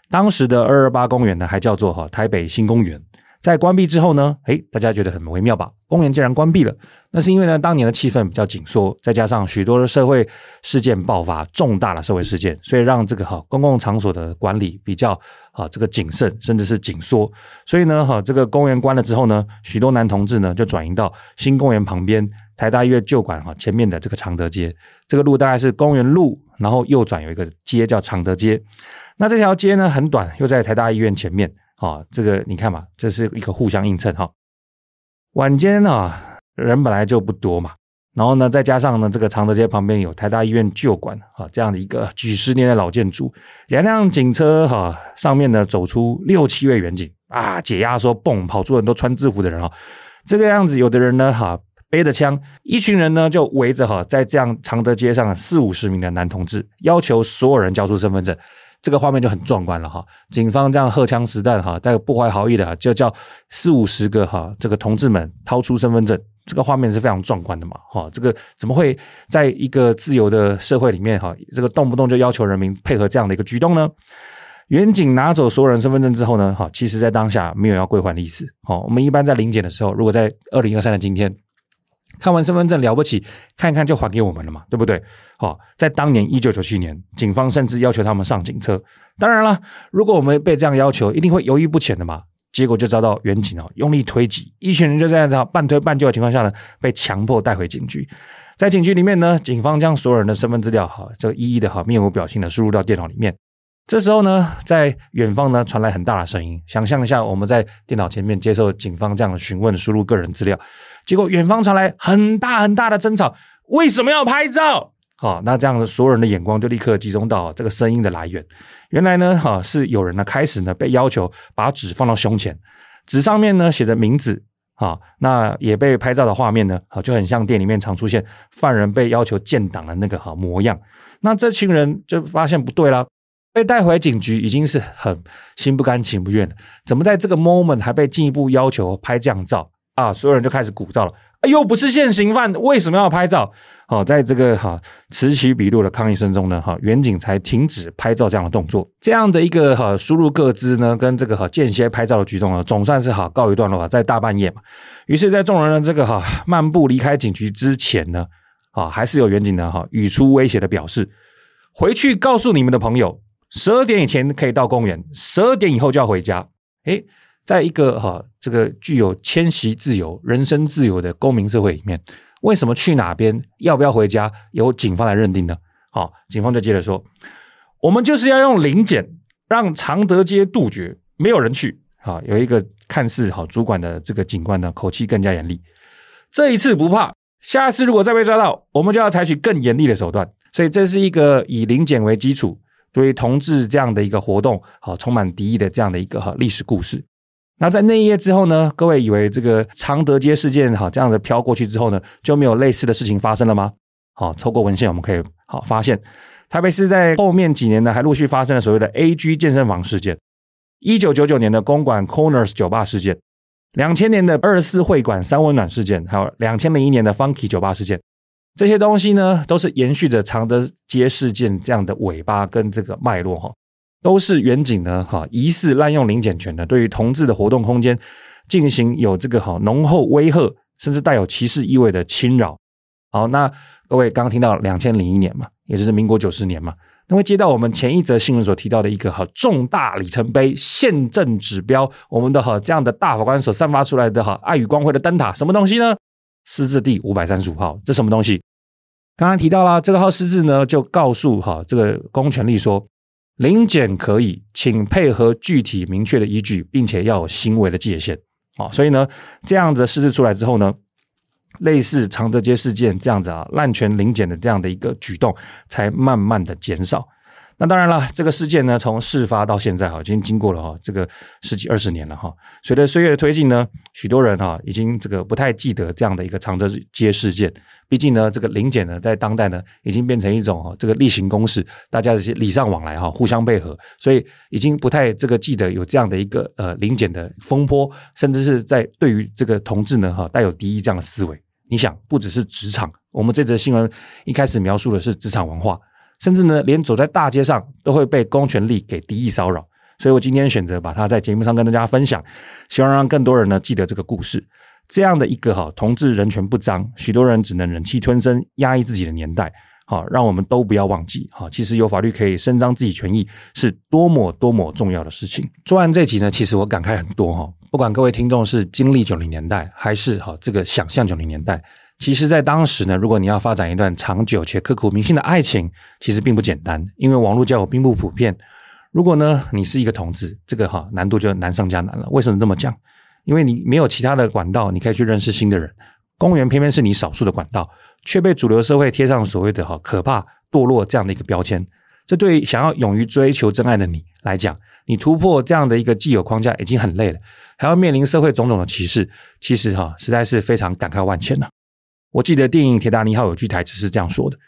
当时的二二八公园呢，还叫做哈台北新公园。在关闭之后呢，诶，大家觉得很微妙吧？公园竟然关闭了，那是因为呢，当年的气氛比较紧缩，再加上许多的社会事件爆发，重大的社会事件，所以让这个哈公共场所的管理比较啊这个谨慎，甚至是紧缩。所以呢，哈这个公园关了之后呢，许多男同志呢就转移到新公园旁边台大医院旧馆哈前面的这个常德街。这个路大概是公园路，然后右转有一个街叫常德街。那这条街呢很短，又在台大医院前面。啊，这个你看嘛，这是一个互相映衬哈。晚间啊，人本来就不多嘛，然后呢，再加上呢，这个常德街旁边有台大医院旧馆啊，这样的一个几十年的老建筑，两辆警车哈，上面呢走出六七位员警啊，解压说蹦跑出很多穿制服的人哈，这个样子，有的人呢哈背着枪，一群人呢就围着哈，在这样常德街上四五十名的男同志，要求所有人交出身份证。这个画面就很壮观了哈，警方这样荷枪实弹哈，带有不怀好意的，就叫四五十个哈这个同志们掏出身份证，这个画面是非常壮观的嘛哈，这个怎么会在一个自由的社会里面哈，这个动不动就要求人民配合这样的一个举动呢？远警拿走所有人身份证之后呢，哈，其实在当下没有要归还的意思。好，我们一般在临检的时候，如果在二零二三的今天。看完身份证了不起，看一看就还给我们了嘛，对不对？好，在当年一九九七年，警方甚至要求他们上警车。当然了，如果我们被这样要求，一定会犹豫不前的嘛。结果就遭到员警哦用力推挤，一群人就这样子半推半就的情况下呢，被强迫带回警局。在警局里面呢，警方将所有人的身份资料哈，这个一一的哈面无表情的输入到电脑里面。这时候呢，在远方呢传来很大的声音。想象一下，我们在电脑前面接受警方这样的询问，输入个人资料，结果远方传来很大很大的争吵。为什么要拍照？好，那这样子所有人的眼光就立刻集中到这个声音的来源。原来呢，哈是有人呢开始呢被要求把纸放到胸前，纸上面呢写着名字。好，那也被拍照的画面呢，好就很像店里面常出现犯人被要求建档的那个哈模样。那这群人就发现不对了。被带回警局已经是很心不甘情不愿了，怎么在这个 moment 还被进一步要求拍这样照啊？所有人就开始鼓噪了，又不是现行犯，为什么要拍照？好，在这个哈此起彼落的抗议声中呢，哈员警才停止拍照这样的动作。这样的一个哈输入各资呢，跟这个哈间歇拍照的举动呢，总算是哈告一段落了。在大半夜嘛，于是，在众人的这个哈漫步离开警局之前呢，啊，还是有远警呢哈语出威胁的表示，回去告诉你们的朋友，十二点以前可以到公园，十二点以后就要回家。诶，在一个哈这个具有迁徙自由、人身自由的公民社会里面。为什么去哪边，要不要回家，由警方来认定呢？好，警方就接着说，我们就是要用临检，让常德街杜绝，没有人去。好，有一个看似好主管的这个警官呢，口气更加严厉。这一次不怕，下次如果再被抓到，我们就要采取更严厉的手段。所以这是一个以临检为基础，对于同志这样的一个活动，好充满敌意的这样的一个哈历史故事。那在那一夜之后呢？各位以为这个常德街事件哈这样子飘过去之后呢，就没有类似的事情发生了吗？好，透过文献我们可以好发现，台北市在后面几年呢，还陆续发生了所谓的 AG 健身房事件，一九九九年的公馆 Corners 酒吧事件，两千年的二四会馆三温暖事件，还有两千零一年的 Funky 酒吧事件，这些东西呢，都是延续着常德街事件这样的尾巴跟这个脉络哈。都是远景呢，哈，疑似滥用临检权的，对于同志的活动空间进行有这个哈浓厚威吓，甚至带有歧视意味的侵扰。好，那各位刚刚听到两千零一年嘛，也就是民国九十年嘛，那会接到我们前一则新闻所提到的一个哈重大里程碑、宪政指标，我们的哈这样的大法官所散发出来的哈爱与光辉的灯塔，什么东西呢？释字第五百三十五号，这什么东西？刚刚提到了这个号释字呢，就告诉哈这个公权力说。临检可以，请配合具体明确的依据，并且要有行为的界限。啊，所以呢，这样子释字出来之后呢，类似常德街事件这样子啊，滥权临检的这样的一个举动，才慢慢的减少。那当然了，这个事件呢，从事发到现在哈，已经经过了哈这个十几二十年了哈。随着岁月的推进呢，许多人哈已经这个不太记得这样的一个常德街事件。毕竟呢，这个临检呢，在当代呢，已经变成一种哈这个例行公事，大家这些礼尚往来哈，互相配合，所以已经不太这个记得有这样的一个呃临检的风波，甚至是在对于这个同志呢哈带有敌意这样的思维。你想，不只是职场，我们这则新闻一开始描述的是职场文化。甚至呢，连走在大街上都会被公权力给敌意骚扰，所以我今天选择把它在节目上跟大家分享，希望让更多人呢记得这个故事。这样的一个哈同志人权不彰，许多人只能忍气吞声、压抑自己的年代，好，让我们都不要忘记，哈，其实有法律可以伸张自己权益，是多么多么重要的事情。做完这集呢，其实我感慨很多哈，不管各位听众是经历九零年代，还是哈这个想象九零年代。其实，在当时呢，如果你要发展一段长久且刻骨铭心的爱情，其实并不简单，因为网络交友并不普遍。如果呢，你是一个同志，这个哈难度就难上加难了。为什么这么讲？因为你没有其他的管道，你可以去认识新的人。公园偏偏是你少数的管道，却被主流社会贴上所谓的哈可怕堕落这样的一个标签。这对于想要勇于追求真爱的你来讲，你突破这样的一个既有框架已经很累了，还要面临社会种种的歧视，其实哈实在是非常感慨万千呐。我记得电影《铁达尼号》有句台词是这样说的：“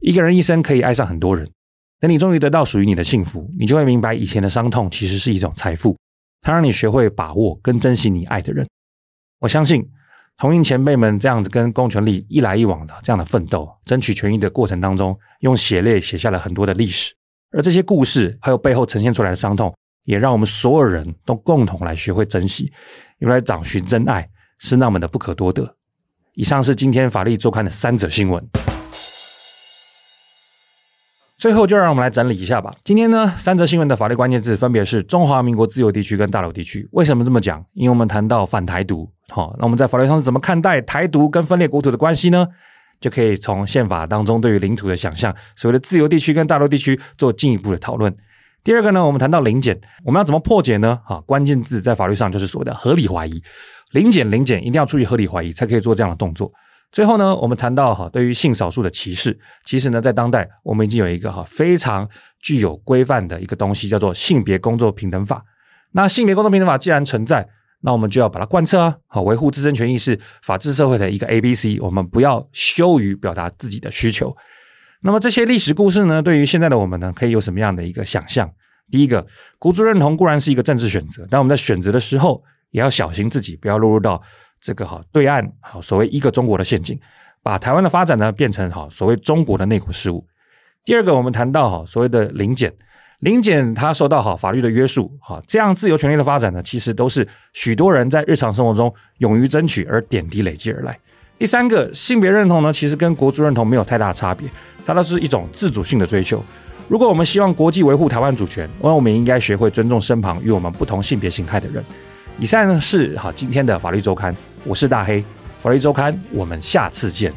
一个人一生可以爱上很多人，等你终于得到属于你的幸福，你就会明白以前的伤痛其实是一种财富，它让你学会把握跟珍惜你爱的人。”我相信同运前辈们这样子跟公权力一来一往的这样的奋斗、争取权益的过程当中，用血泪写下了很多的历史，而这些故事还有背后呈现出来的伤痛，也让我们所有人都共同来学会珍惜，原来找寻真爱是那么的不可多得。以上是今天法律周刊的三则新闻。最后，就让我们来整理一下吧。今天呢，三则新闻的法律关键字分别是中华民国自由地区跟大陆地区。为什么这么讲？因为我们谈到反台独，好，那我们在法律上是怎么看待台独跟分裂国土的关系呢？就可以从宪法当中对于领土的想象，所谓的自由地区跟大陆地区做进一步的讨论。第二个呢，我们谈到临检，我们要怎么破解呢？好，关键字在法律上就是所谓的合理怀疑。临检临检一定要注意合理怀疑，才可以做这样的动作。最后呢，我们谈到哈，对于性少数的歧视，其实呢，在当代我们已经有一个哈非常具有规范的一个东西，叫做性别工作平等法。那性别工作平等法既然存在，那我们就要把它贯彻啊，好，维护自身权益是法治社会的一个 ABC。我们不要羞于表达自己的需求。那么这些历史故事呢，对于现在的我们呢，可以有什么样的一个想象？第一个，国族认同固然是一个政治选择，但我们在选择的时候，也要小心自己不要落入到这个哈对岸好所谓一个中国的陷阱，把台湾的发展呢变成好所谓中国的内国事务。第二个，我们谈到哈所谓的临检，临检它受到好法律的约束，哈这样自由权利的发展呢，其实都是许多人在日常生活中勇于争取而点滴累积而来。第三个，性别认同呢，其实跟国族认同没有太大差别，它都是一种自主性的追求。如果我们希望国际维护台湾主权，那我们应该学会尊重身旁与我们不同性别形态的人。以上呢是好今天的法律周刊，我是大黑，法律周刊，我们下次见。